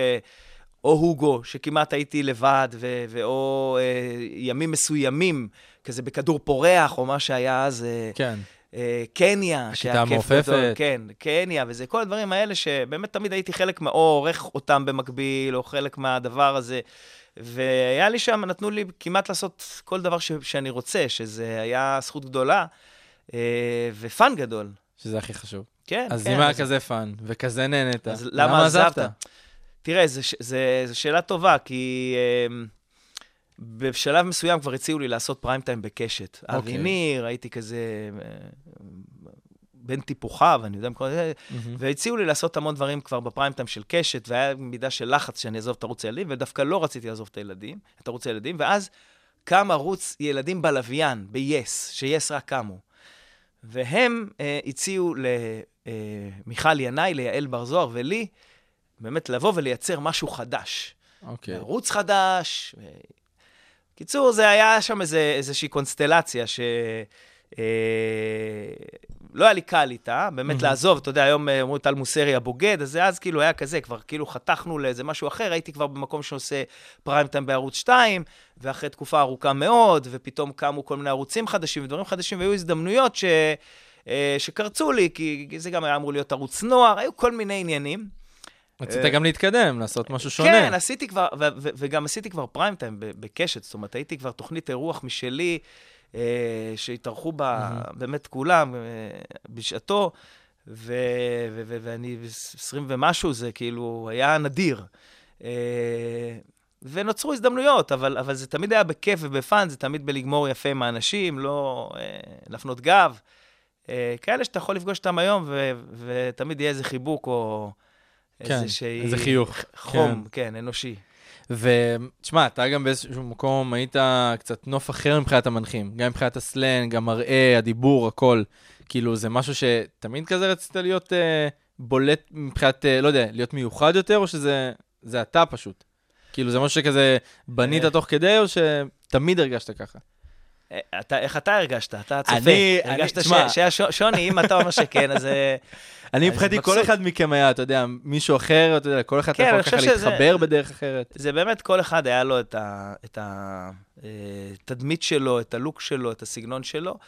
או הוגו, שכמעט הייתי לבד, ו- ואו אה, ימים מסוימים, כזה בכדור פורח, או מה שהיה אז, אה, כן. אה, קניה, שהיה כיף המעופפת. גדול, כן, קניה, וזה כל הדברים האלה שבאמת תמיד הייתי חלק, מה, או עורך אותם במקביל, או חלק מהדבר הזה. והיה לי שם, נתנו לי כמעט לעשות כל דבר ש- שאני רוצה, שזה היה זכות גדולה, אה, ו fun גדול. שזה הכי חשוב. כן, אז כן. אם היה כזה fun, וכזה נהנית, אז למה עזבת? תראה, זו שאלה טובה, כי um, בשלב מסוים כבר הציעו לי לעשות prime time בקשת. אוקיי. אבי ניר, הייתי כזה אה, בן טיפוחיו, אני יודע, מהמם. והציעו לי לעשות המון דברים כבר ב prime time של קשת, והיה מידה של לחץ שאני אעזוב את ערוץ הילדים, ודווקא לא רציתי לעזוב את הילדים, את ערוץ הילדים, ואז קם ערוץ ילדים בלוויין, ב-yes, ש-yes רק קמו. והם אה, הציעו למיכל ינאי, ליעל בר זוהר ולי, באמת לבוא ולייצר משהו חדש. אוקיי. ערוץ חדש. ו... קיצור, זה היה שם איזה, איזושהי קונסטלציה ש... אה, לא היה לי קל איתה, באמת מהמם. לעזוב, אתה יודע, היום אה, אומרים טל מוסרי הבוגד, אז זה אז כאילו היה כזה, כבר כאילו חתכנו לאיזה משהו אחר, הייתי כבר במקום שעושה פריים טיים בערוץ 2, ואחרי תקופה ארוכה מאוד, ופתאום קמו כל מיני ערוצים חדשים ודברים חדשים, והיו הזדמנויות ש... אה, שקרצו לי, כי זה גם היה אמור להיות ערוץ נוער, היו כל מיני עניינים. רצית גם להתקדם, לעשות משהו שונה. כן, עשיתי כבר, וגם עשיתי כבר פריים טיים בקשת, זאת אומרת, הייתי כבר תוכנית אירוח משלי, אה, שהתארחו בה באמת כולם אה, בשעתו, ואני 20 ומשהו, זה כאילו היה נדיר. אה, ונוצרו הזדמנויות, אבל, אבל זה תמיד היה בכיף ובפאן, זה תמיד בלגמור יפה עם האנשים, לא אה, להפנות גב. אה, כאלה שאתה יכול לפגוש אותם היום, ו- ותמיד יהיה איזה חיבוק או... כן, איזושהי... איזה חיוך. חום, כן, אנושי. ותשמע, אתה גם באיזשהו מקום היית קצת נוף אחר מבחינת המנחים, גם מבחינת הסלנג, המראה, הדיבור, הכל. כאילו, זה משהו שתמיד כזה רצית להיות אה, בולט מבחינת, אה, לא יודע, להיות מיוחד יותר, או שזה זה אתה פשוט? כאילו, זה משהו שכזה בנית אה. תוך כדי, או שתמיד הרגשת ככה? אה, אתה, איך אתה הרגשת? אתה הצופה. אני- אני- הרגשת תשמע. ש- שהיה ש- שוני, אם אתה אומר שכן, אז... אה, אני מבחינתי, כל. אחד מכם היה, אתה יודע, מישהו אחר, אתה יודע, כל אחד כן, יכול אני ככה להתחבר בדרך אחרת. זה באמת, כל אחד היה לו את התדמית שלו, את הלוק שלו, את הסגנון שלו.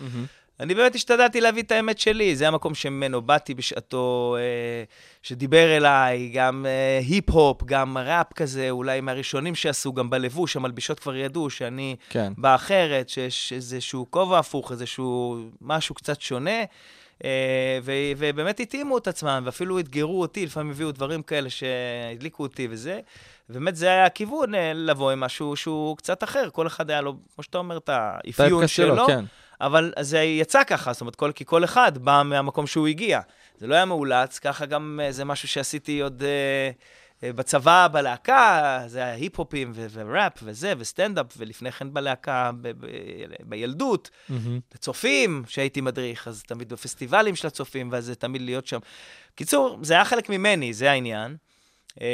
אני באמת השתדלתי להביא את האמת שלי, זה המקום שממנו באתי בשעתו, אה, שדיבר אליי, גם אה, היפ-הופ, גם ראפ כזה, אולי מהראשונים שעשו, גם בלבוש, המלבישות כבר ידעו שאני כן. בא אחרת, שיש איזשהו כובע הפוך, איזשהו משהו קצת שונה. אה, ו- ובאמת התאימו את עצמם, ואפילו אתגרו אותי, לפעמים הביאו דברים כאלה שהדליקו אותי וזה. ובאמת זה היה הכיוון, אה, לבוא עם משהו שהוא קצת אחר. כל אחד היה לו, כמו שאתה אומר, את האפיון שלו. כן. אבל זה יצא ככה, זאת אומרת, כל, כי כל אחד בא מהמקום שהוא הגיע. זה לא היה מאולץ, ככה גם אה, זה משהו שעשיתי עוד אה, אה, בצבא, בלהקה, זה היה היפ-הופים ו- וראפ וזה, וסטנדאפ, ולפני כן בלהקה ב- ב- בילדות. מהמם. לצופים, שהייתי מדריך, אז תמיד בפסטיבלים של הצופים, ואז זה תמיד להיות שם. קיצור, זה היה חלק ממני, זה העניין. אה,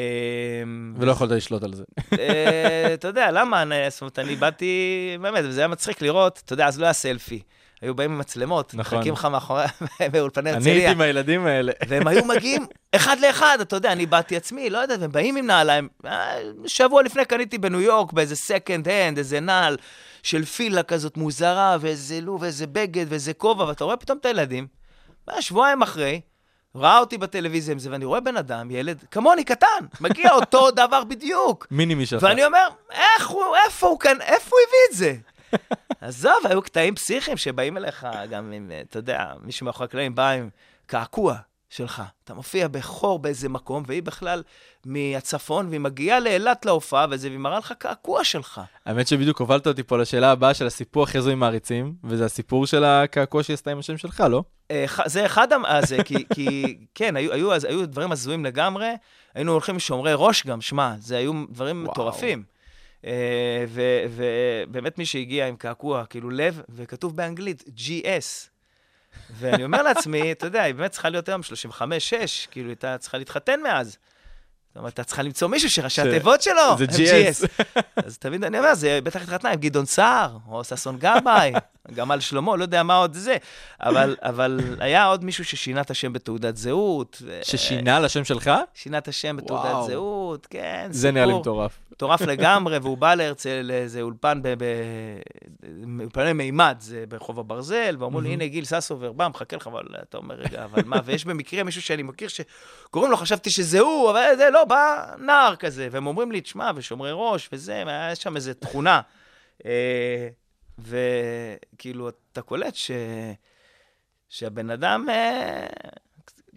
ולא יכולת לשלוט על זה. אה, אתה יודע, למה? אני- זאת אומרת, אני באתי, באמת, וזה היה מצחיק לראות, אתה יודע, אז לא היה סלפי. היו באים עם מצלמות, נכון. מחכים לך מאחורי, באולפני אני הרצליה. הייתי עם הילדים האלה. והם היו מגיעים אחד לאחד, אתה יודע, אני באתי עצמי, לא יודע, והם באים עם נעליים. אה, שבוע לפני קניתי בניו יורק באיזה סקנד הנד, איזה נעל של פילה כזאת מוזרה, ואיזה לוב, ואיזה בגד, ואיזה כובע, ואתה רואה פתאום את הילדים. אה, שבועיים אחרי, ראה אותי בטלוויזיה עם זה, ואני רואה בן אדם, ילד, כמוני, קטן, מגיע אותו דבר בדיוק. מינימי שלך. ואני אומר, איך הוא, איפה הוא כאן, איפה הוא הביא את זה? עזוב, היו קטעים פסיכיים שבאים אליך, גם עם, אתה יודע, מישהו מאחורי הקלעים בא עם קעקוע שלך. אתה מופיע בחור באיזה מקום, והיא בכלל מהצפון, והיא מגיעה לאילת להופעה, וזה, והיא מראה לך קעקוע שלך. האמת שבדיוק הובלת אותי פה לשאלה הבאה של הסיפור הכי זוי מעריצים, וזה הסיפור של הקעקוע שהיא עשתה עם השם שלך, לא? אה, זה אחד, המ- אה, כי, כי כן, היו, היו, היו דברים הזויים לגמרי, היינו הולכים שומרי ראש גם, שמע, זה היו דברים וואו. מטורפים. אה, ובאמת מי שהגיע עם קעקוע, כאילו לב, וכתוב באנגלית GS. ואני אומר לעצמי, אתה יודע, היא באמת צריכה להיות היום 35-6, כאילו, היא הייתה צריכה להתחתן מאז. זאת אומרת, אתה צריכה למצוא מישהו שראשי התיבות שלו, זה GS. אז תמיד אני אומר, זה בטח התחתנה עם גדעון סער, או ששון גבאי, גמל שלמה, לא יודע מה עוד זה. אבל, אבל היה עוד מישהו ששינה את השם בתעודת זהות. ששינה לשם שלך? שינה את השם בתעודת. זהות, כן, זה נראה לי סיפור מטורף. מטורף לגמרי, והוא בא להרצל לאיזה אולפן, אולפני מימד, זה ברחוב הברזל, ואמרו לי, הנה גיל ססובר, בא, מחכה לך, אבל אתה אומר, רגע, אבל מה, ויש במקרה מישהו שאני מכיר שקוראים לו, חשבתי שזה הוא, אבל זה לא, בא נער כזה, והם אומרים לי, תשמע, ושומרי ראש, וזה, היה שם איזו תכונה. אה, וכאילו, אתה קולט ש... שהבן אדם, אה,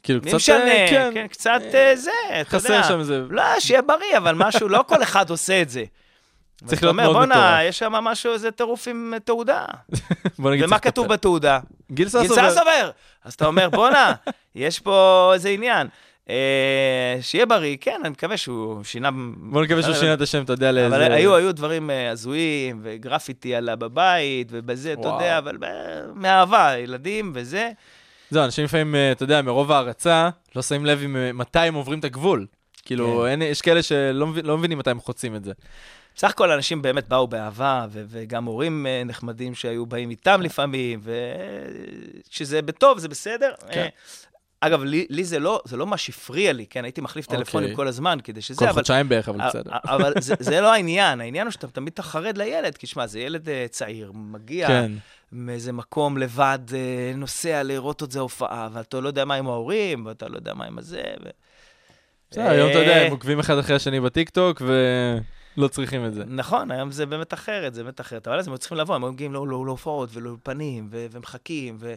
כאילו, קצת... משנה, אה, כן, קצת אה, זה, אתה יודע. חסר שם איזה... לא, שיהיה בריא, אבל משהו, לא כל אחד עושה את זה. צריך להיות אומר, מאוד בואנה, מטורף." יש שם משהו, איזה טירוף עם תעודה. בוא נגיד, ומה כתוב. בתעודה? גיל גיל ססובר. ססובר! אז אתה אומר, בואנה, יש פה איזה עניין. אה, שיהיה בריא, כן, אני מקווה שהוא שינה... בוא נקווה שהוא שינה את השם, אתה יודע, לאיזה... אבל היו, היו דברים אה, הזויים, וגרפיטי עלה בבית, ובזה, אתה. יודע, אבל אה, מאהבה, ילדים וזה. זהו, אנשים לפעמים, אתה יודע, מרוב הערצה, לא שמים לב מתי הם עוברים את הגבול. כאילו, כן. אין, יש כאלה שלא לא מבינים מתי הם חוצים את זה. בסך הכל אנשים באמת באו באהבה, ו- וגם הורים נחמדים שהיו באים איתם לפעמים, וכשזה בטוב, זה בסדר. כן. אגב, לי, לי זה, לא, זה לא מה שהפריע לי, כן? הייתי מחליף טלפונים אוקיי. כל הזמן כדי שזה, כל אבל... חודשיים בערך, אבל בסדר. אבל זה, זה לא העניין, העניין הוא שאתה תמיד אתה חרד לילד, כי שמע, זה ילד אה, צעיר, מגיע כן. מאיזה מקום לבד, אה, נוסע לראות את זה הופעה, ואתה לא יודע מה עם ההורים, ואתה לא יודע מה עם הזה. ו... בסדר, היום אתה יודע, אה, הם עוקבים אחד אחרי השני בטיקטוק, ולא צריכים את זה. נכון, היום זה באמת אחרת, זה באמת אחרת. אבל אז הם היו צריכים לבוא, הם היו מגיעים לא- לא- להופעות ולאולפנים, ו- ומחכים, ו- ו-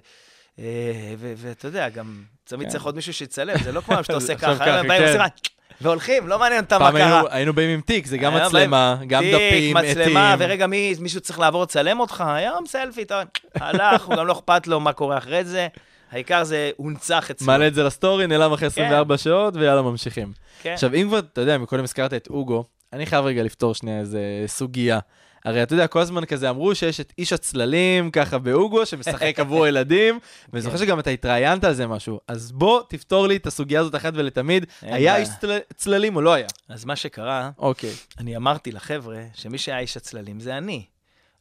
ואתה יודע, גם תמיד כן. צריך עוד מישהו שיצלם, זה לא כמו שאתה עושה ככה, הם באים כן. עושים רק והולכים, לא מעניין אותם מה פעם היינו- קרה. באים עם תיק, זה גם היום מצלמה, גם תיק, דפים, עטים. מצלמה, ורגע מי, מישהו צריך לעבור לצלם אותך, היום סלפי, אתה הלך, הוא גם לא אכפת לו מה קורה אחרי זה. העיקר זה הונצח אצלו. מעלה את זה לסטורי, נעלם אחרי כן. 24 שעות, ויאללה, ממשיכים. כן. עכשיו, אם כבר, אתה יודע, מקודם הזכרת את אוגו, אני חייב רגע לפתור שנייה איזה סוגיה. הרי אתה יודע, כל הזמן כזה אמרו שיש את איש הצללים, ככה באוגו, שמשחק עבור ילדים, ואני זוכר שגם אתה התראיינת על זה משהו. אז בוא תפתור לי את הסוגיה הזאת אחת ולתמיד. היה. איש צל- צללים או לא היה? אז מה שקרה, אוקיי. אני אמרתי לחבר'ה שמי שהיה איש הצללים זה אני.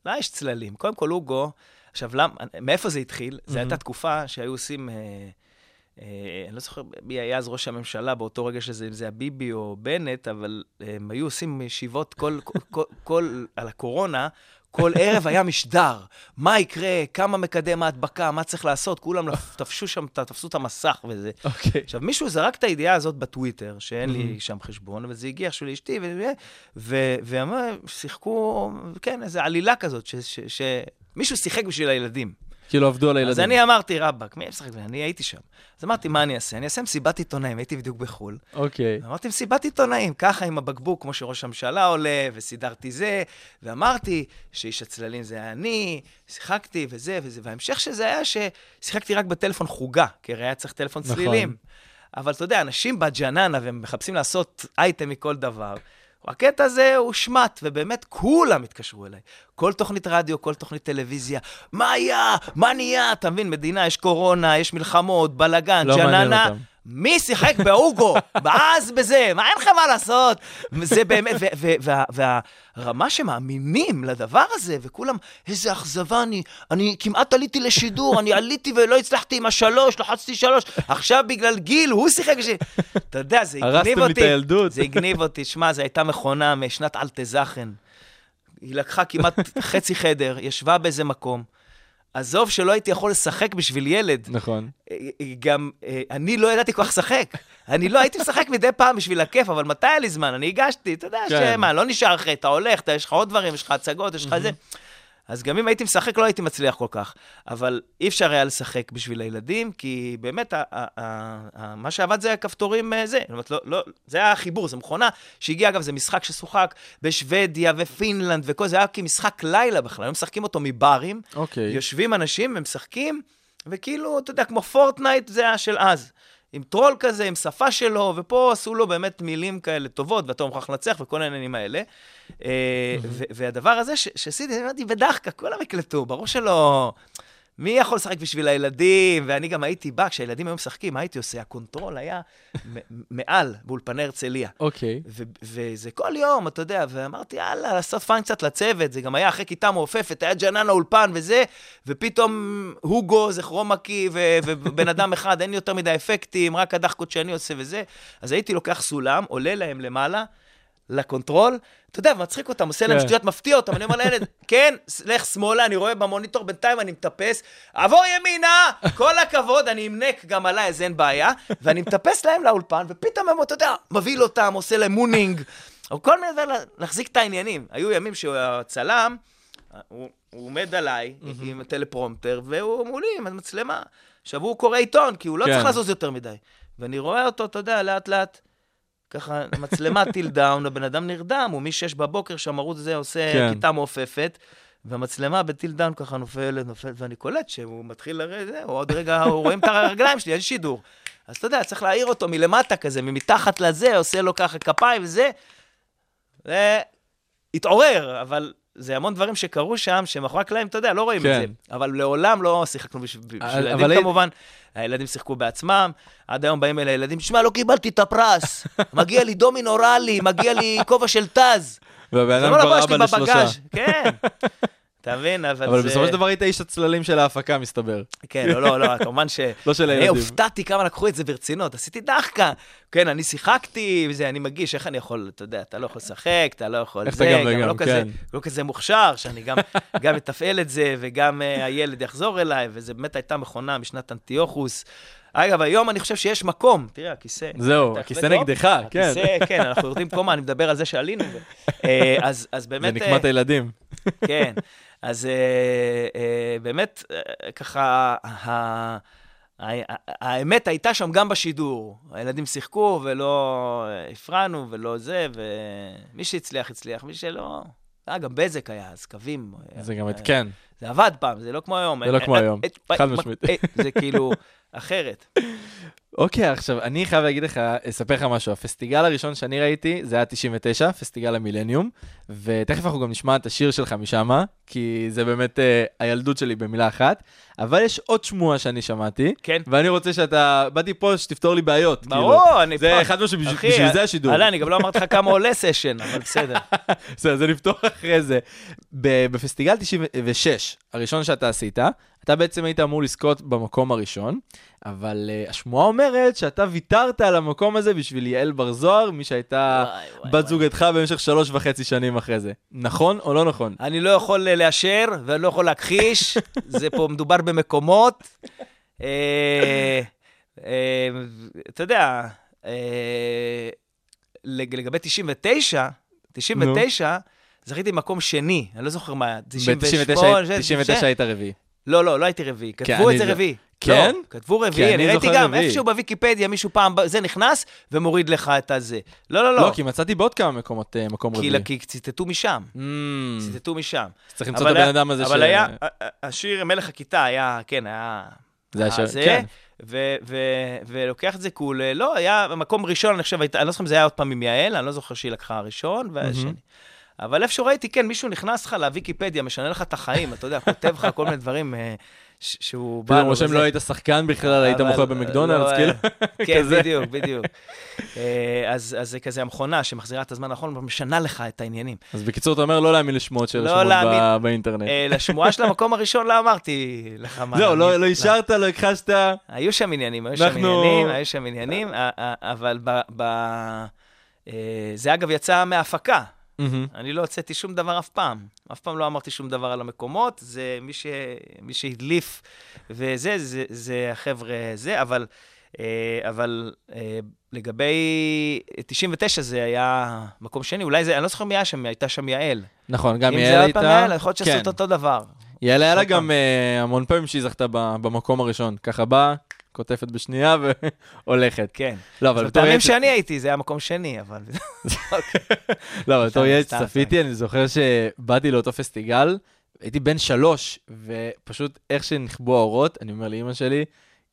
לא היה איש צללים. קודם כל, אוגו, עכשיו, למ, מאיפה זה התחיל? זו הייתה תקופה שהיו עושים, אה, אני לא זוכר מי היה אז ראש הממשלה באותו רגע שזה, אם זה היה ביבי או בנט, אבל אה, הם היו עושים ישיבות כל, כל, כל, כל, על הקורונה. כל ערב היה משדר, מה יקרה, כמה מקדם ההדבקה, מה צריך לעשות, כולם תפשו שם, תפסו את המסך וזה. אוקיי. עכשיו, מישהו זרק את הידיעה הזאת בטוויטר, שאין לי שם חשבון, אבל זה הגיע איכשהו לאשתי, ואמר, שיחקו, כן, איזו עלילה כזאת, שמישהו שיחק בשביל הילדים. כאילו עבדו על הילדים. אז אני אמרתי, רבאק, מי משחק? אני הייתי שם. אז אמרתי, מה אני אעשה? אני אעשה מסיבת עיתונאים, הייתי בדיוק בחו"ל. אוקיי. אמרתי, מסיבת עיתונאים, ככה עם הבקבוק, כמו שראש הממשלה עולה, וסידרתי זה, ואמרתי שאיש הצללים זה היה אני, שיחקתי וזה וזה, וההמשך של זה היה ששיחקתי רק בטלפון חוגה, כי הרי היה צריך טלפון נכון. צלילים. אבל אתה יודע, אנשים בג'ננה, והם מחפשים לעשות אייטם מכל דבר. הקטע הזה הושמט, ובאמת כולם התקשרו אליי. כל תוכנית רדיו, כל תוכנית טלוויזיה. מה היה? מה נהיה? אתה מבין, מדינה, יש קורונה, יש מלחמות, בלאגן, לא מעניין ג'ננה. אותם. מי שיחק באוגו? ואז בזה, מה אין לך מה לעשות? זה באמת, והרמה שמאמינים לדבר הזה, וכולם, איזה אכזבה אני, אני כמעט עליתי לשידור, אני עליתי ולא הצלחתי עם השלוש, לחצתי שלוש, עכשיו בגלל גיל, הוא שיחק בשביל... אתה יודע, זה הגניב הרסתם אותי. לי את הילדות. זה הגניב אותי. שמע, זו הייתה מכונה משנת אלטזכן. היא לקחה כמעט חצי חדר, ישבה באיזה מקום. עזוב שלא הייתי יכול לשחק בשביל ילד. נכון. אה, אה, גם אה, אני לא ידעתי כל כך לשחק. אני לא הייתי משחק מדי פעם בשביל הכיף, אבל מתי היה לי זמן? אני הגשתי, אתה יודע, כן. שמה, לא נשאר אחרי, אתה הולך, אתה- יש לך עוד דברים, יש לך הצגות, יש לך זה. אז גם אם הייתי משחק, לא הייתי מצליח כל כך. אבל אי אפשר היה לשחק בשביל הילדים, כי באמת, ה- ה- ה- מה שעבד זה הכפתורים, אה, זה. זאת אומרת, לא, לא, זה היה החיבור, זו מכונה שהגיעה, אגב, זה משחק ששוחק בשוודיה ופינלנד וכל זה, היה כמשחק לילה בכלל, היו משחקים אותו מברים. אוקיי. יושבים אנשים, הם משחקים, וכאילו, אתה יודע, כמו Fortnite זה היה של אז. עם טרול כזה, עם שפה שלו, ופה עשו לו באמת מילים כאלה טובות, ואתה מוכרח לנצח וכל העניינים האלה. אה, והדבר הזה שעשיתי, אמרתי, בדחקה, כולם יקלטו, ברור שלא... מי יכול לשחק בשביל הילדים? ואני גם הייתי בא, כשהילדים היו משחקים, מה הייתי עושה? ה control היה מעל, באולפני הרצליה. אוקיי. ו- וזה כל יום, אתה יודע, ואמרתי, יאללה, לעשות fun קצת לצוות, זה גם היה אחרי כיתה מעופפת, היה ג'ננה אולפן וזה, ופתאום הוגו זה chroma key, ו- ובן אדם אחד, אין יותר מדי אפקטים, רק הדחקות שאני עושה וזה. אז הייתי לוקח סולם, עולה להם למעלה, ל control, אתה יודע, מצחיק אותם, עושה להם כן. שטויות, מפתיע אותם, אני אומר לילד, כן, לך שמאלה, אני רואה במוניטור, בינתיים אני מטפס, עבור ימינה, כל הכבוד, אני אמנק גם עליי, אז אין בעיה, ואני מטפס להם לאולפן, ופתאום הם, אתה יודע, מבהיל אותם, עושה להם mooning, או כל מיני דברים, להחזיק את העניינים. היו ימים שהצלם, הוא, הוא עומד עליי עם הטלפרומפטר, והוא מולי עם המצלמה. עכשיו, הוא קורא עיתון, כי הוא לא כן. צריך לזוז יותר מדי. ואני רואה אותו, אתה יודע, לאט-לאט. ככה, מצלמה tilt down, הבן אדם נרדם, הוא מ-6 בבוקר שהמרוץ הזה עושה כן. כיתה מעופפת, והמצלמה ב tilt down ככה נופלת, נופלת, ואני קולט שהוא מתחיל לרדת, זהו, עוד רגע רואים את הרגליים שלי, אין שידור. אז אתה יודע, צריך להעיר אותו מלמטה כזה, ממתחת לזה, עושה לו ככה כפיים וזה. והתעורר, אבל זה המון דברים שקרו שם, שמאחורי הקלעים, אתה יודע, לא רואים כן. את זה. אבל לעולם לא שיחקנו בשביל בשביל אבל- ילדים אבל- כמובן. הילדים שיחקו בעצמם, עד היום באים אל הילדים, שמע, לא קיבלתי את הפרס, מגיע לי דומינו ראלי, מגיע לי כובע של טאז. והבן זה אדם לא כבר אבא לשלושה. כן. אתה מבין? אבל אבל זה... בסופו של דבר היית איש הצללים של ההפקה, מסתבר. כן, לא, לא, לא, כמובן ש... לא של אני הילדים. הופתעתי כמה לקחו את זה ברצינות, עשיתי דחקה. כן, אני שיחקתי, וזה, אני מגיש, איך אני יכול, אתה יודע, אתה לא יכול לשחק, אתה לא יכול איך זה, אתה גם וגם, לא כזה, כן. לא כזה מוכשר, שאני גם, גם אתפעל את זה, וגם uh, הילד יחזור אליי, וזה באמת הייתה מכונה משנת אנטיוכוס. אגב, היום אני חושב שיש מקום, תראה, הכיסא. זהו, הכיסא? נגדך, כן. הכיסא, כן, אנחנו יורדים קומה, אני מדבר על זה שעלינו. אה, אז אז זה באמת... אה, נקמת הילדים. כן, אז אה, באמת, ככה, האמת הייתה שם גם בשידור. הילדים שיחקו ולא הפרענו ולא זה, ומי שהצליח, הצליח, מי שלא... אה, גם בזק היה אז, קווים. זה גם את כן. זה עבד פעם, זה לא כמו היום. זה לא כמו אה, היום, אה, חד אה, משמעית. אה, זה כאילו אחרת. אוקיי, עכשיו, אני חייב להגיד לך, אספר לך משהו. הפסטיגל הראשון שאני ראיתי, זה היה 99, פסטיגל המילניום, ותכף אנחנו גם נשמע את השיר שלך משם, כי זה באמת אה, הילדות שלי במילה אחת. אבל יש עוד שמועה שאני שמעתי, כן. ואני רוצה שאתה, באתי פה שתפתור לי בעיות. ברור, כאילו. אני זה. אחד משהו, בשביל אחי, בשביל זה השידור. הלאה, אני גם לא אמרתי לך כמה עולה סשן, אבל בסדר. בסדר, זה נפתור אחרי זה. בפסטיגל 96, הראשון שאתה עשית, אתה בעצם היית אמור לזכות במקום הראשון, אבל uh, השמועה אומרת שאתה ויתרת על המקום הזה בשביל יעל בר זוהר, מי שהייתה וואי, בת. זוגתך במשך שלוש וחצי שנים אחרי זה. נכון או לא נכון? אני לא יכול אה, לאשר ואני לא יכול להכחיש, זה פה מדובר במקומות. אה, אתה יודע, לג- לגבי 99, 99, זכיתי במקום שני, אני לא זוכר מה היה, 98, ב-99 99 היית רביעי. לא, לא, לא הייתי רביעי, כן, כתבו את זה רביעי. כן? לא, כתבו כי רביעי, אני ראיתי גם. איפשהו בוויקיפדיה, מישהו פעם, זה נכנס ומוריד לך את הזה. לא, לא, לא, לא, כי מצאתי בעוד כמה מקומות אה, מקום רביעי. כי ציטטו משם, Mm, ציטטו משם. צריך למצוא את הבן היה- אדם הזה ש... אבל היה, השיר מלך הכיתה היה, כן, היה... זה השיר- זה, כן. ו- ו- ולוקח את זה קול, לא, היה מקום ראשון, אני חושב, אני לא זוכר אם זה היה עוד פעם עם יעל, אני לא זוכר שהיא לקחה ראשון, והשני. אבל איפשהו ראיתי, כן, מישהו נכנס לך לוויקיפדיה, משנה לך את החיים, אתה יודע, כותב לך כל מיני דברים אה, שהוא בא פתאום רושם. לא היית שחקן בכלל, היית אבל- מוכר במקדונלדס, לא, כאילו. כן, כזה. בדיוק, בדיוק. אה, אז זה כזה המכונה שמחזירה את הזמן האחרון ומשנה לך את העניינים. אז בקיצור, אתה אומר לא להאמין לשמועות לא שרשומות ב- להאמין. באינטרנט. אה, לשמועה של המקום הראשון לא אמרתי לך מה... זהו, לא. לא אישרת, לא הכחשת. היו שם עניינים, היו שם עניינים, היו שם עניינים, אבל ב... אה, זה אגב יצא מההפקה. מהמם. אני לא הוצאתי שום דבר אף פעם. אף פעם לא אמרתי שום דבר על המקומות, זה מי, ש... מי שהדליף וזה, זה, זה החבר'ה זה, אבל, אה, אבל אה, לגבי 99 זה היה מקום שני, אולי זה, אני לא זוכר מי היה שם, הייתה שם יעל. נכון, גם אם יעל זה עוד הייתה. פעם יעל, יכול להיות שעשו כן. את אותו דבר. יעל היה לה. גם אה, המון פעמים שהיא זכתה במקום הראשון. ככה באה, כותפת בשנייה והולכת. כן. לא, אבל בתור ילד... שאני הייתי, זה היה מקום שני, אבל... לא, אבל בתור ילד סתם, שצפיתי, אני זוכר שבאתי לאותו פסטיגל, הייתי בן שלוש, ופשוט איך שנכבו האורות, אני אומר לאימא שלי,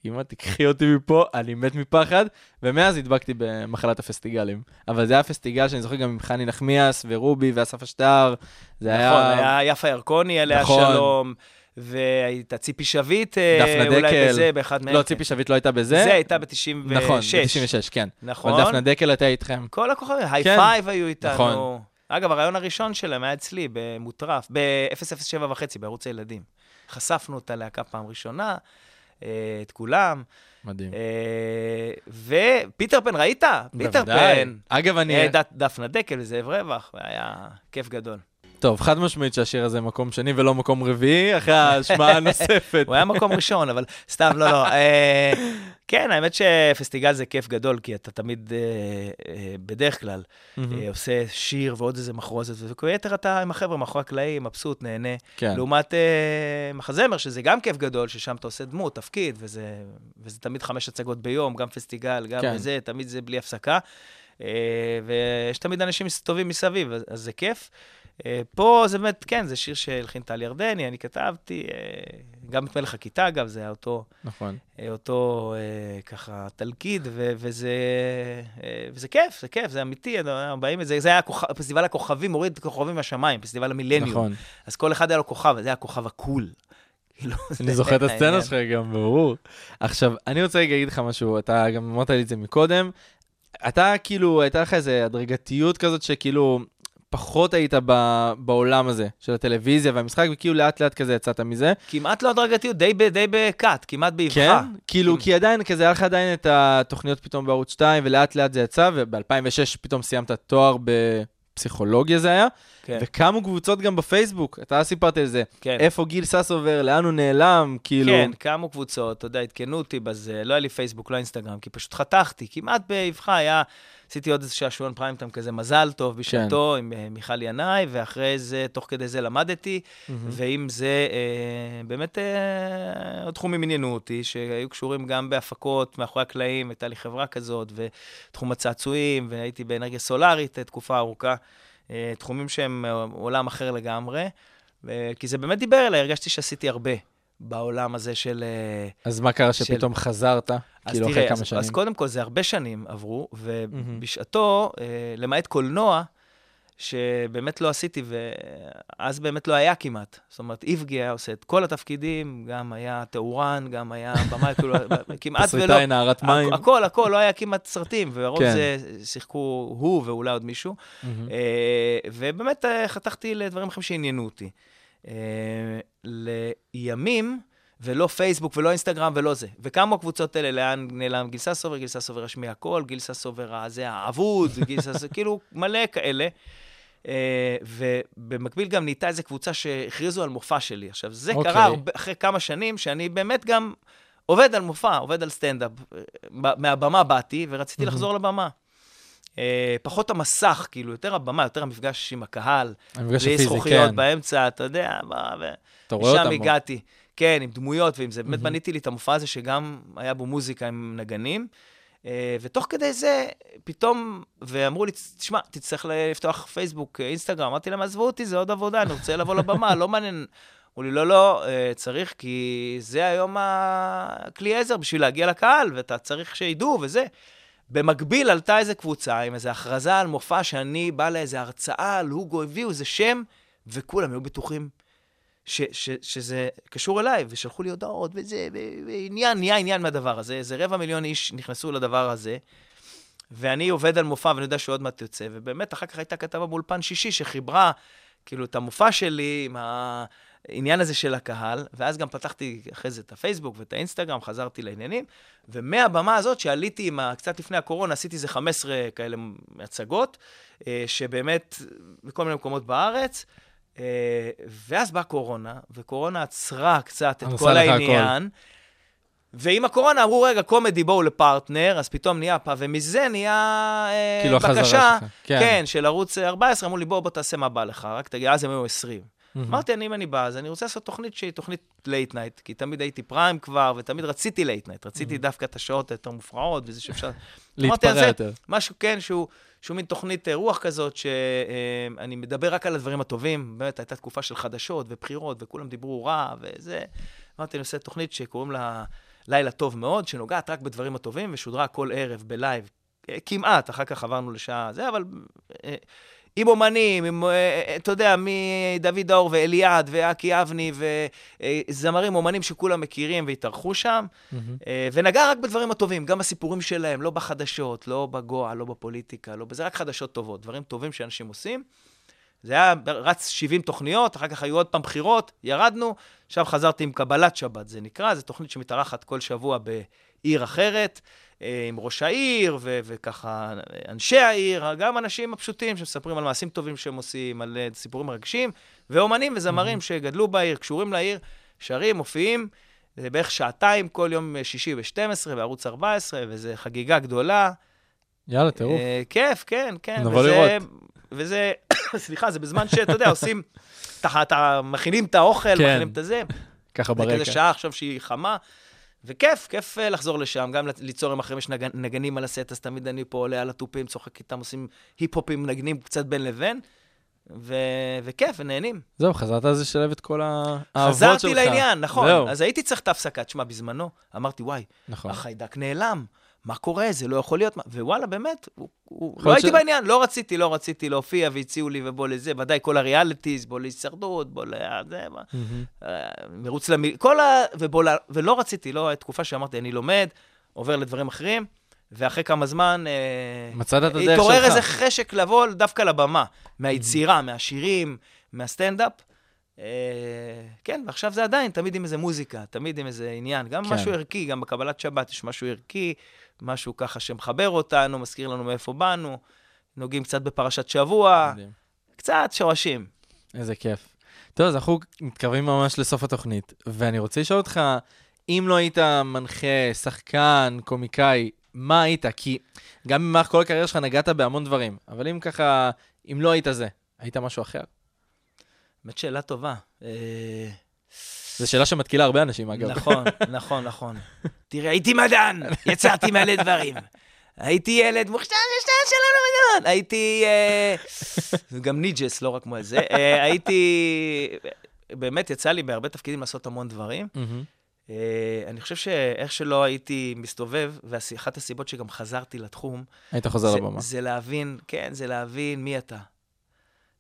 אמא, תקחי אותי מפה, אני מת מפחד, ומאז הדבקתי במחלת הפסטיגלים. אבל זה היה פסטיגל שאני זוכר גם עם חני נחמיאס, ורובי, ואסף אשטר, זה היה... נכון, היה יפה ירקוני עליה נכון. שלום, והייתה ציפי שביט, אה, דפנה אולי דקל. בזה, באחד מהם. לא. ציפי שביט לא הייתה בזה. זה הייתה ב-96. נכון, ב-96, כן. נכון. אבל דפנה דקל הייתה איתכם. כל הכוכבים, היי כן. פייב היו איתנו. נכון. אגב, הרעיון הראשון שלהם היה אצלי, במוטרף, ב-007 וחצי, בערוץ הילדים. חשפנו את הלהקה פעם ראשונה, אה, את כולם. מדהים. אה, ופיטר פן, ראית? פיטר. פן. אגב, אני... דפנה דקל וזאב רווח, והיה כיף גדול. טוב, חד משמעית שהשיר הזה מקום שני ולא מקום רביעי, אחרי ההשמעה הנוספת. הוא היה מקום ראשון, אבל סתם, לא, לא. אה, כן, האמת שפסטיגל זה כיף גדול, כי אתה תמיד, אה, אה, בדרך כלל, עושה שיר ועוד איזה מחרוזת, וביתר אתה עם החבר'ה מאחורי הקלעים, מבסוט, נהנה. כן. לעומת מחזמר, שזה גם כיף גדול, ששם אתה עושה דמות, תפקיד, וזה, תמיד חמש הצגות ביום, גם פסטיגל, גם כן. זה, תמיד זה בלי הפסקה. ויש תמיד אנשים טובים מסביב, אז זה כיף. אה, פה זה באמת, כן, זה שיר שהלחין טל ירדני, אני כתבתי, אה, גם את מלך הכיתה, אגב, זה היה אותו, נכון. אה, אותו ככה תלכיד, ו- וזה, וזה כיף, זה כיף, זה אמיתי, באים את זה, זה היה כוכב, פסטיבל הכוכבים, מוריד כוכבים מהשמיים, פסטיבל המילניום. נכון. אז כל אחד היה לו כוכב, זה היה הכוכב הקול. כאילו, אני זוכר את הסצנה. שלך גם, ברור. עכשיו, אני רוצה רגע להגיד לך משהו, אתה גם אמרת לי את זה מקודם. אתה כאילו, הייתה לך איזו הדרגתיות כזאת שכאילו פחות היית ב- בעולם הזה של הטלוויזיה והמשחק, וכאילו לאט לאט כזה יצאת מזה. כמעט לא הדרגתיות, די ב- די בקאט, כמעט באבחה. כן? כאילו, כי עדיין כזה, היה לך עדיין את התוכניות פתאום בערוץ 2, ולאט לאט זה יצא, וב-2006 פתאום סיימת תואר בפסיכולוגיה זה היה, כן, וקמו קבוצות גם בפייסבוק, אתה סיפרת על זה. כן. איפה גיל ססובר, לאן הוא נעלם, כאילו... כן, קמו קבוצות, אתה יודע, עדכנו אותי בזה, לא היה לי פייסבוק, לא אינסטגרם, כי פשוט חתכתי, כמעט באבחה היה, עשיתי עוד איזה שעשועון פריים טיים כזה, מזל טוב בשעתו, עם אה, מיכל ינאי, ואחרי זה, תוך כדי זה למדתי, ועם זה, אה, באמת אה, עוד תחומים עניינו אותי, שהיו קשורים גם בהפקות מאחורי הקלעים, הייתה לי חברה כזאת, ותחום הצעצועים, והייתי באנרגיה סולארית תקופה ארוכה, אה, תחומים שהם עולם אחר לגמרי. כי זה באמת דיבר אליי, הרגשתי שעשיתי הרבה בעולם הזה של... אה, אז מה קרה של- שפתאום חזרת, כאילו אחרי כמה אז, שנים? אז קודם כל, זה הרבה שנים עברו, ובשעתו, אה, למעט קולנוע, שבאמת לא עשיתי, ואז באמת לא היה כמעט. זאת אומרת, איבגי היה עושה את כל התפקידים, גם היה תאורן, גם היה במאי, כאילו, כמעט ולא... תסריטאי, נערת מים. הכ- הכל, הכל, לא היה כמעט סרטים, והרוב כן. זה שיחקו הוא ואולי עוד מישהו. אה, ובאמת חתכתי לדברים אחרים שעניינו אותי. אה, לימים, ולא פייסבוק ולא אינסטגרם ולא זה. וקמו הקבוצות האלה, לאן נעלם גיל ססובר, גיל ססובר השמיע הכל, גיל ססובר הזה האבוד, גיל ססובר, כאילו מלא כאלה. אה, ובמקביל גם נהייתה איזו קבוצה שהכריזו על מופע שלי. עכשיו, זה אוקיי. קרה אחרי כמה שנים שאני באמת גם עובד על מופע, עובד על סטנדאפ. אה, מהבמה באתי ורציתי לחזור לבמה. אה, פחות המסך, כאילו, יותר הבמה, יותר המפגש עם הקהל. המפגש הפיזי, זכוכיות כן. באמצע, אתה יודע, מה, ו... אתה רואה אותם. משם. הגעתי. כן, עם דמויות ועם זה. באמת. בניתי לי את המופע הזה שגם היה בו מוזיקה עם נגנים. אה, ותוך כדי זה, פתאום, ואמרו לי, תשמע, תצטרך לפתוח פייסבוק, אה, אינסטגרם. אמרתי להם, עזבו אותי, זה עוד עבודה, אני רוצה לבוא לבמה, לא מעניין. אמרו לי, לא, לא, אה, צריך, כי זה היום הכלי עזר בשביל להגיע לקהל, ואתה צריך שידעו וזה. במקביל עלתה איזה קבוצה עם איזו הכרזה על מופע שאני בא לאיזו הרצאה על הוגו, הביאו איזה שם, וכולם היו בטוחים ש, ש, שזה קשור אליי, ושלחו לי הודעות, וזה, ועניין, נהיה עניין מהדבר הזה. איזה רבע מיליון איש נכנסו לדבר הזה, ואני עובד על מופע, ואני יודע שהוא עוד מעט יוצא, ובאמת, אחר כך הייתה כתבה באולפן שישי שחיברה, כאילו, את המופע שלי עם העניין הזה של הקהל, ואז גם פתחתי אחרי זה את הפייסבוק ואת האינסטגרם, חזרתי לעניינים, ומהבמה הזאת, שעליתי עם ה... קצת לפני הקורונה, עשיתי איזה 15 כאלה הצגות, אה, שבאמת, בכל מיני מקומות בארץ, אה, ואז באה קורונה, וקורונה עצרה קצת את כל לך הכל. העניין. ועם הקורונה אמרו, רגע, קומדי בואו לפרטנר, אז פתאום נהיה פעם, ומזה נהיה אה, כאילו בקשה. כן. כן, של ערוץ 14, אמרו לי, בוא, בוא תעשה מה בא לך, רק תגיד, אז הם היו 20. מהמם. אמרתי, אני, אם אני בא, אז אני רוצה לעשות תוכנית שהיא תוכנית late night, כי תמיד הייתי prime כבר, ותמיד רציתי late night, רציתי דווקא את השעות היותר מופרעות, וזה שאפשר... להתפרע יותר. משהו, כן, שהוא, שהוא מין תוכנית אה, רוח כזאת, שאני מדבר רק על הדברים הטובים. באמת, הייתה תקופה של חדשות ובחירות, וכולם דיברו רע, וזה. אמרתי, אני עושה תוכנית שקוראים לה לילה טוב מאוד, שנוגעת רק בדברים הטובים, ושודרה כל ערב בלייב. אה, כמעט, אחר כך עברנו לשעה זה, אבל אה, עם אומנים, עם, אה, אתה יודע, מדוד דאור ואליעד ואקי אבני וזמרים, אומנים שכולם מכירים והתארחו שם. אה, ונגע רק בדברים הטובים, גם בסיפורים שלהם, לא בחדשות, לא בגואה, לא בפוליטיקה, לא בזה, רק חדשות טובות, דברים טובים שאנשים עושים. זה היה רץ 70 תוכניות, אחר כך היו עוד פעם בחירות, ירדנו, עכשיו חזרתי עם קבלת שבת, זה נקרא, זו תוכנית שמתארחת כל שבוע בעיר אחרת, אה, עם ראש העיר, ו- וככה אנשי העיר, גם אנשים הפשוטים שמספרים על מעשים טובים שהם עושים, על אה, סיפורים מרגשים, ואומנים וזמרים שגדלו בעיר, קשורים לעיר, שרים, מופיעים. זה בערך שעתיים כל יום שישי ב-12 בערוץ 14, וזו חגיגה גדולה. יאללה, טירוף. אה, כיף, כן, כן. נבוא וזה- לראות. וזה, סליחה, זה בזמן שאתה יודע, עושים, אתה, מכינים את האוכל, כן. מכינים את הזה. ככה זה ברקע. כזה שעה עכשיו שהיא חמה. וכיף, כיף אה, לחזור לשם, גם ליצור עם אחרים, יש נגן, נגנים על הסט, אז תמיד אני פה עולה על התופים, צוחק איתם, עושים היפ-הופים, מנגנים קצת בין לבין, ו... וכיף, ונהנים. זהו, חזרת אז לשלב את כל האהבות שלך. חזרתי לעניין, נכון. זהו. אז הייתי צריך את ההפסקה. תשמע, בזמנו, אמרתי, וואי, נכון. החיידק נעלם, מה קורה? זה לא יכול להיות... מה-" ווואלה, באמת, הוא, לא הייתי ש- בעניין, לא רציתי, לא רציתי להופיע, והציעו לי ובוא לזה, ודאי כל הריאליטיז, בוא להישרדות, בוא ל... זה, מה... אה, מרוץ למ... כל ה... ובוא ל... ולא רציתי, לא, תקופה שאמרתי, אני לומד, עובר לדברים אחרים, ואחרי כמה זמן... אה, מצאת את הדרך שלך. התעורר איזה חשק לבוא דווקא לבמה, מהיצירה, מהשירים, מהסטנדאפ. אה, כן, ועכשיו זה עדיין, תמיד עם איזה מוזיקה, תמיד עם איזה עניין. גם כן. משהו ערכי, גם בקבלת שבת יש משהו ערכי, משהו ככה שמחבר אותנו, מזכיר לנו מאיפה באנו, נוגעים קצת בפרשת שבוע, מדהים. קצת שורשים. איזה כיף. טוב, אז אנחנו מתקרבים ממש לסוף התוכנית, ואני רוצה לשאול אותך, אם לא היית מנחה, שחקן, קומיקאי, מה היית? כי גם במהלך כל הקריירה שלך נגעת בהמון דברים, אבל אם ככה, אם לא היית זה, היית משהו אחר? באמת שאלה טובה. אה, זו שאלה שמתקילה הרבה אנשים, אגב. נכון, נכון, נכון. תראה, הייתי מדען, יצרתי מלא דברים. הייתי ילד מוכשר, ישתן שלנו מדען. הייתי... אה, גם ניג'ס, לא רק כמו זה. אה, הייתי... באמת יצא לי בהרבה תפקידים לעשות המון דברים. אני חושב שאיך שלא הייתי מסתובב, ואחת הסיבות שגם חזרתי לתחום, היית חוזר לבמה. זה להבין, כן, זה להבין מי אתה.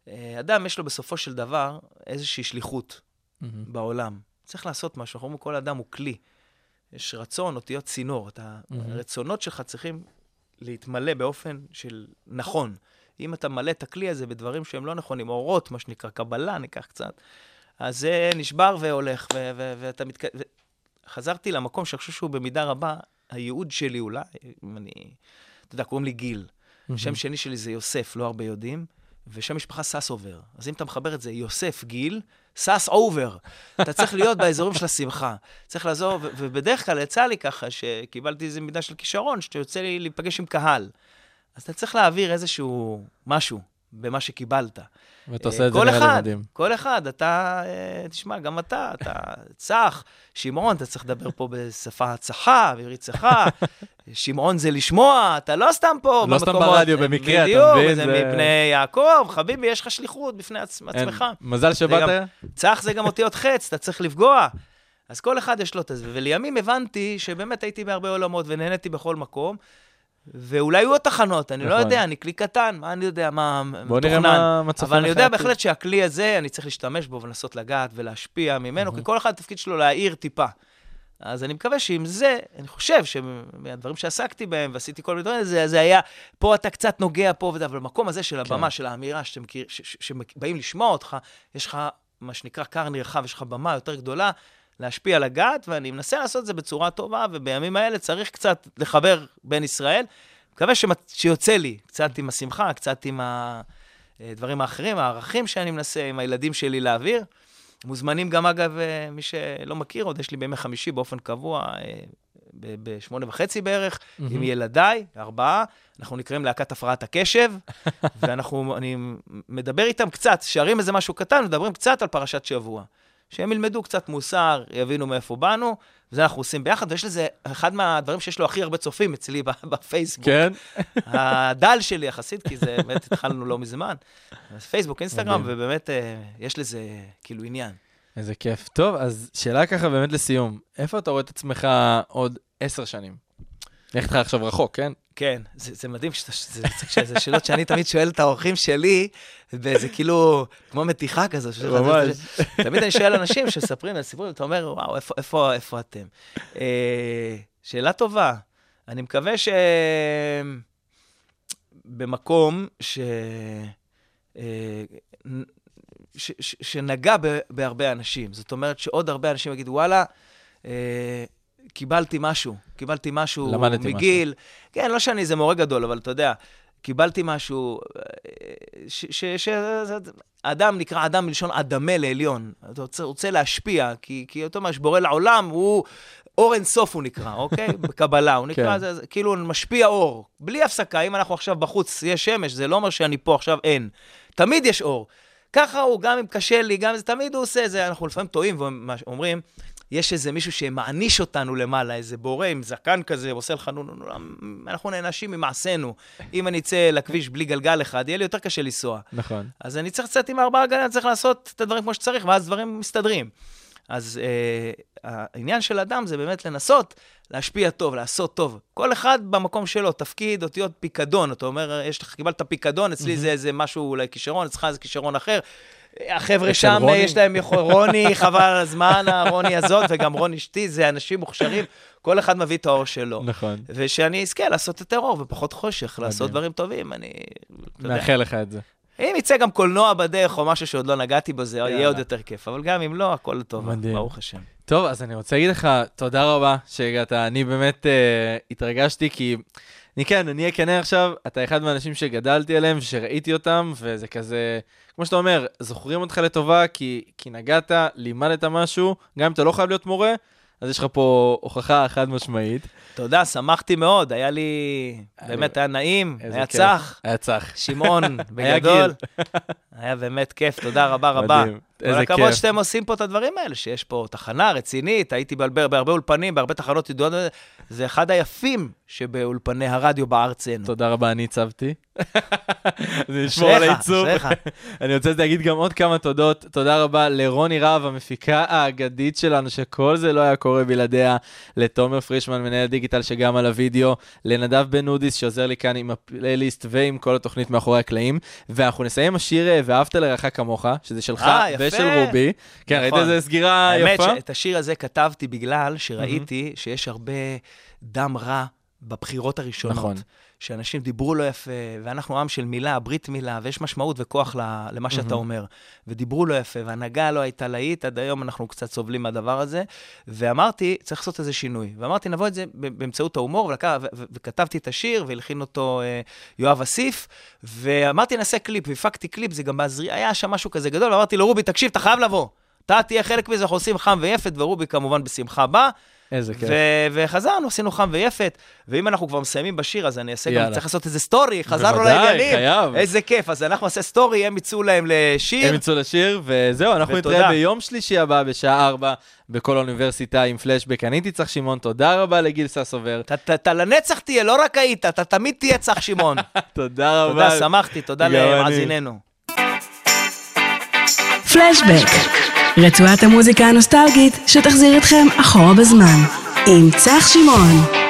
אה, אדם, יש לו בסופו של דבר איזושהי שליחות מהמם. בעולם. צריך לעשות משהו, אנחנו אומרים, כל אדם הוא כלי. יש רצון, אותיות צינור. אתה, מהמם. הרצונות שלך צריכים להתמלא באופן של נכון. אם אתה מלא את הכלי הזה בדברים שהם לא נכונים, אורות, מה שנקרא, קבלה, ניקח קצת, אז זה נשבר והולך, ו- ו- ואתה מתק... ו- חזרתי למקום שאני חושב שהוא במידה רבה הייעוד שלי אולי, אם אני... אתה יודע, קוראים לי גיל. שם שני שלי זה יוסף, לא הרבה יודעים, ושם משפחה ססובר. אז אם אתה מחבר את זה, יוסף גיל, סס אובר. אתה צריך להיות באזורים של השמחה. צריך לעזור, ו- ובדרך כלל יצא לי ככה, שקיבלתי איזו מידה של כישרון, שיוצא לי להיפגש עם קהל. אז אתה צריך להעביר איזשהו משהו במה שקיבלת. ואתה עושה את זה כל נראה לי אחד, מדהים. כל אחד, אתה, אה, תשמע, גם אתה, אתה צח, שמעון, אתה צריך לדבר פה בשפה צחה, בעברית צחה, שמעון זה לשמוע, אתה לא סתם פה לא סתם ברדיו במקרה, אתה בדיוק, מבין? זה זה- מפני יעקב, חביבי, יש לך שליחות בפני עצמך. מזל שבאת. צח זה גם אותיות חץ, אתה צריך לפגוע. אז כל אחד יש לו את זה, ולימים הבנתי שבאמת הייתי בהרבה עולמות ונהניתי בכל מקום, ואולי היו עוד תחנות, אני לא נכון. יודע, אני כלי קטן, מה אני יודע, מה בוא נראה מתוכנן. מה צופן אבל אני יודע. בהחלט שהכלי הזה, אני צריך להשתמש בו ולנסות לגעת ולהשפיע ממנו, כי כל אחד התפקיד שלו להאיר טיפה. אז אני מקווה שעם זה, אני חושב שמהדברים שעסקתי בהם ועשיתי כל מיני דברים, זה, זה היה, פה אתה קצת נוגע פה וזה, אבל במקום הזה של הבמה, כן. של האמירה, ש- ש- שבאים לשמוע אותך, יש לך מה שנקרא כר נרחב, יש לך במה יותר גדולה להשפיע, לגעת, ואני מנסה לעשות את זה בצורה טובה, ובימים האלה צריך קצת לחבר בין ישראל. מקווה שמצ... שיוצא לי, קצת עם השמחה, קצת עם הדברים האחרים, הערכים שאני מנסה עם הילדים שלי להעביר. מוזמנים גם, אגב, אה, מי שלא מכיר, עוד יש לי בימי חמישי באופן קבוע, אה, בשמונה וחצי בערך, עם ילדיי, ארבעה, אנחנו נקראים להקת הפרעת הקשב, ואנחנו, אני מדבר איתם קצת, שרים איזה משהו קטן, מדברים קצת על פרשת שבוע. שהם ילמדו קצת מוסר, יבינו מאיפה באנו, וזה אנחנו עושים ביחד, ויש לזה, אחד מהדברים שיש לו הכי הרבה צופים אצלי בפייסבוק. כן? הדל שלי יחסית, כי זה באמת התחלנו לא מזמן. אז פייסבוק, אינסטגרם. ובאמת אה, יש לזה כאילו עניין. איזה כיף. טוב, אז שאלה ככה באמת לסיום. איפה אתה רואה את עצמך עוד עשר שנים? לך איתך עכשיו רחוק, כן? כן, זה, זה מדהים, שאתה- זה, זה, זה שאלות שאני תמיד שואל את האורחים שלי, וזה כאילו כמו מתיחה כזו. ממש. תמיד אני שואל אנשים שמספרים על סיפורים, אתה אומר, וואו, איפה, איפה, איפה אתם? אה, שאלה טובה. אני מקווה ש... במקום ש... אה, ש, ש, שנגע ב, בהרבה אנשים. זאת אומרת שעוד הרבה אנשים יגידו, וואלה, אה, קיבלתי משהו, קיבלתי משהו למדתי משהו. מגיל. כן, לא שאני איזה מורה גדול, אבל אתה יודע, קיבלתי משהו, אה, ש... ש, ש אדם נקרא אדם מלשון אדמה לעליון. אתה רוצה, רוצה להשפיע, כי, כי אותו מה שבורא לעולם הוא... אור אין סוף הוא נקרא, אוקיי? בקבלה, הוא נקרא, כן. זה, זה, כאילו משפיע אור. בלי הפסקה, אם אנחנו עכשיו בחוץ, יש שמש, זה לא אומר שאני פה עכשיו אין. תמיד יש אור. ככה הוא, גם אם קשה לי, גם אם זה, תמיד הוא עושה את זה. אנחנו לפעמים טועים ואומרים, יש איזה מישהו שמעניש אותנו למעלה, איזה בורא עם זקן כזה, עושה לך נו נו נו, אנחנו נענשים ממעשינו. אם אני אצא לכביש בלי גלגל אחד, יהיה לי יותר קשה לנסוע. נכון. אז אני צריך לצאת עם ארבעה גלגלים, אני צריך לעשות את הדברים כמו שצריך, ואז דברים מסתדרים. אז אה, העניין של אדם זה באמת לנסות להשפיע טוב, לעשות טוב. כל אחד במקום שלו, תפקיד, אותיות פיקדון. אתה אומר, יש לך, קיבלת פיקדון, אצלי זה איזה משהו, אולי כישרון, אצלך זה כישרון אחר. החבר'ה שם, רוני? יש להם יכול... רוני, חבל על הזמן, הרוני הזאת, וגם רוני אשתי, זה אנשים מוכשרים, כל אחד מביא את האור שלו. נכון. ושאני אזכה לעשות יותר אור ופחות חושך, לעשות. דברים טובים, אני... מאחל לך את זה. אם יצא גם קולנוע בדרך או משהו שעוד לא נגעתי בו, זה יהיה. עוד יותר כיף. אבל גם אם לא, הכל טוב, מדהים. ברוך השם. טוב, אז אני רוצה להגיד לך תודה רבה שהגעת. אני באמת אה, התרגשתי, כי אני כן, אני אהיה כנה עכשיו, אתה אחד מהאנשים שגדלתי עליהם ושראיתי אותם, וזה כזה, כמו שאתה אומר, זוכרים אותך לטובה כי, כי נגעת, לימדת משהו, גם אם אתה לא חייב להיות מורה, אז יש לך פה הוכחה חד משמעית. תודה, שמחתי מאוד, היה לי... באמת היה נעים, היה. צח. היה צח. שמעון, בגדול. היה באמת כיף, תודה רבה רבה. מדהים. איזה כל הכבוד כיף. שאתם עושים פה את הדברים האלה, שיש פה תחנה רצינית, הייתי בהרבה, בהרבה אולפנים, בהרבה תחנות ידועות, זה אחד היפים שבאולפני הרדיו בארצנו. תודה רבה, אני הצבתי. זה נשמור על העיצוב. אני רוצה להגיד גם עוד כמה תודות. תודה רבה לרוני רהב, המפיקה האגדית שלנו, שכל זה לא היה קורה בלעדיה, לתומר פרישמן, מנהל דיגיטל שגם על הוידאו, לנדב בן אודיס, שעוזר לי כאן עם הפלייליסט ועם כל התוכנית מאחורי הקלעים. ואנחנו נסיים עם השיר אה, ואהבת לרעך כמוך, שזה שלך אה, ושל רובי. כן, ראית נכון. איזה סגירה האמת יפה? שאת השיר הזה כתבתי בגלל שראיתי שיש הרבה דם רע בבחירות הראשונות. נכון. שאנשים דיברו לא יפה, ואנחנו עם של מילה, ברית מילה, ויש משמעות וכוח למה שאתה אומר. ודיברו לא יפה, והנהגה לא הייתה להיט, עד היום אנחנו קצת סובלים מהדבר הזה. ואמרתי, צריך לעשות איזה שינוי. ואמרתי, נביא את זה באמצעות ההומור, ולקח, ו- ו- וכתבתי את השיר, והלחין אותו אה, יואב אסיף, ואמרתי, נעשה קליפ, והפקתי קליפ, זה גם בעזרי, היה שם משהו כזה גדול, ואמרתי לו, רובי, תקשיב, אתה חייב לבוא. אתה תהיה חלק מזה, אנחנו עושים חם ויפת, ורובי כמובן בשמחה בא. איזה כיף. וחזרנו, עשינו חם ויפת, ואם אנחנו כבר מסיימים בשיר, אז אני אעשה גם, יאללה. צריך לעשות איזה story, חזרנו בוודאי, לעניינים. חייב. איזה כיף, אז אנחנו נעשה story, הם יצאו להם לשיר. הם יצאו לשיר, וזהו, אנחנו ותודה. נתראה ביום שלישי הבא בשעה 4 בכל האוניברסיטה עם פלשבק. אני הייתי צח שמעון, תודה רבה לגיל ססובר. אתה- לנצח תהיה, לא רק היית, אתה תמיד תהיה צח שמעון. תודה רבה. תודה, שמחתי, תודה גם. למאזיננו. פלשבק, רצועת המוזיקה הנוסטלגית שתחזיר אתכם אחורה בזמן, עם צח שמעון.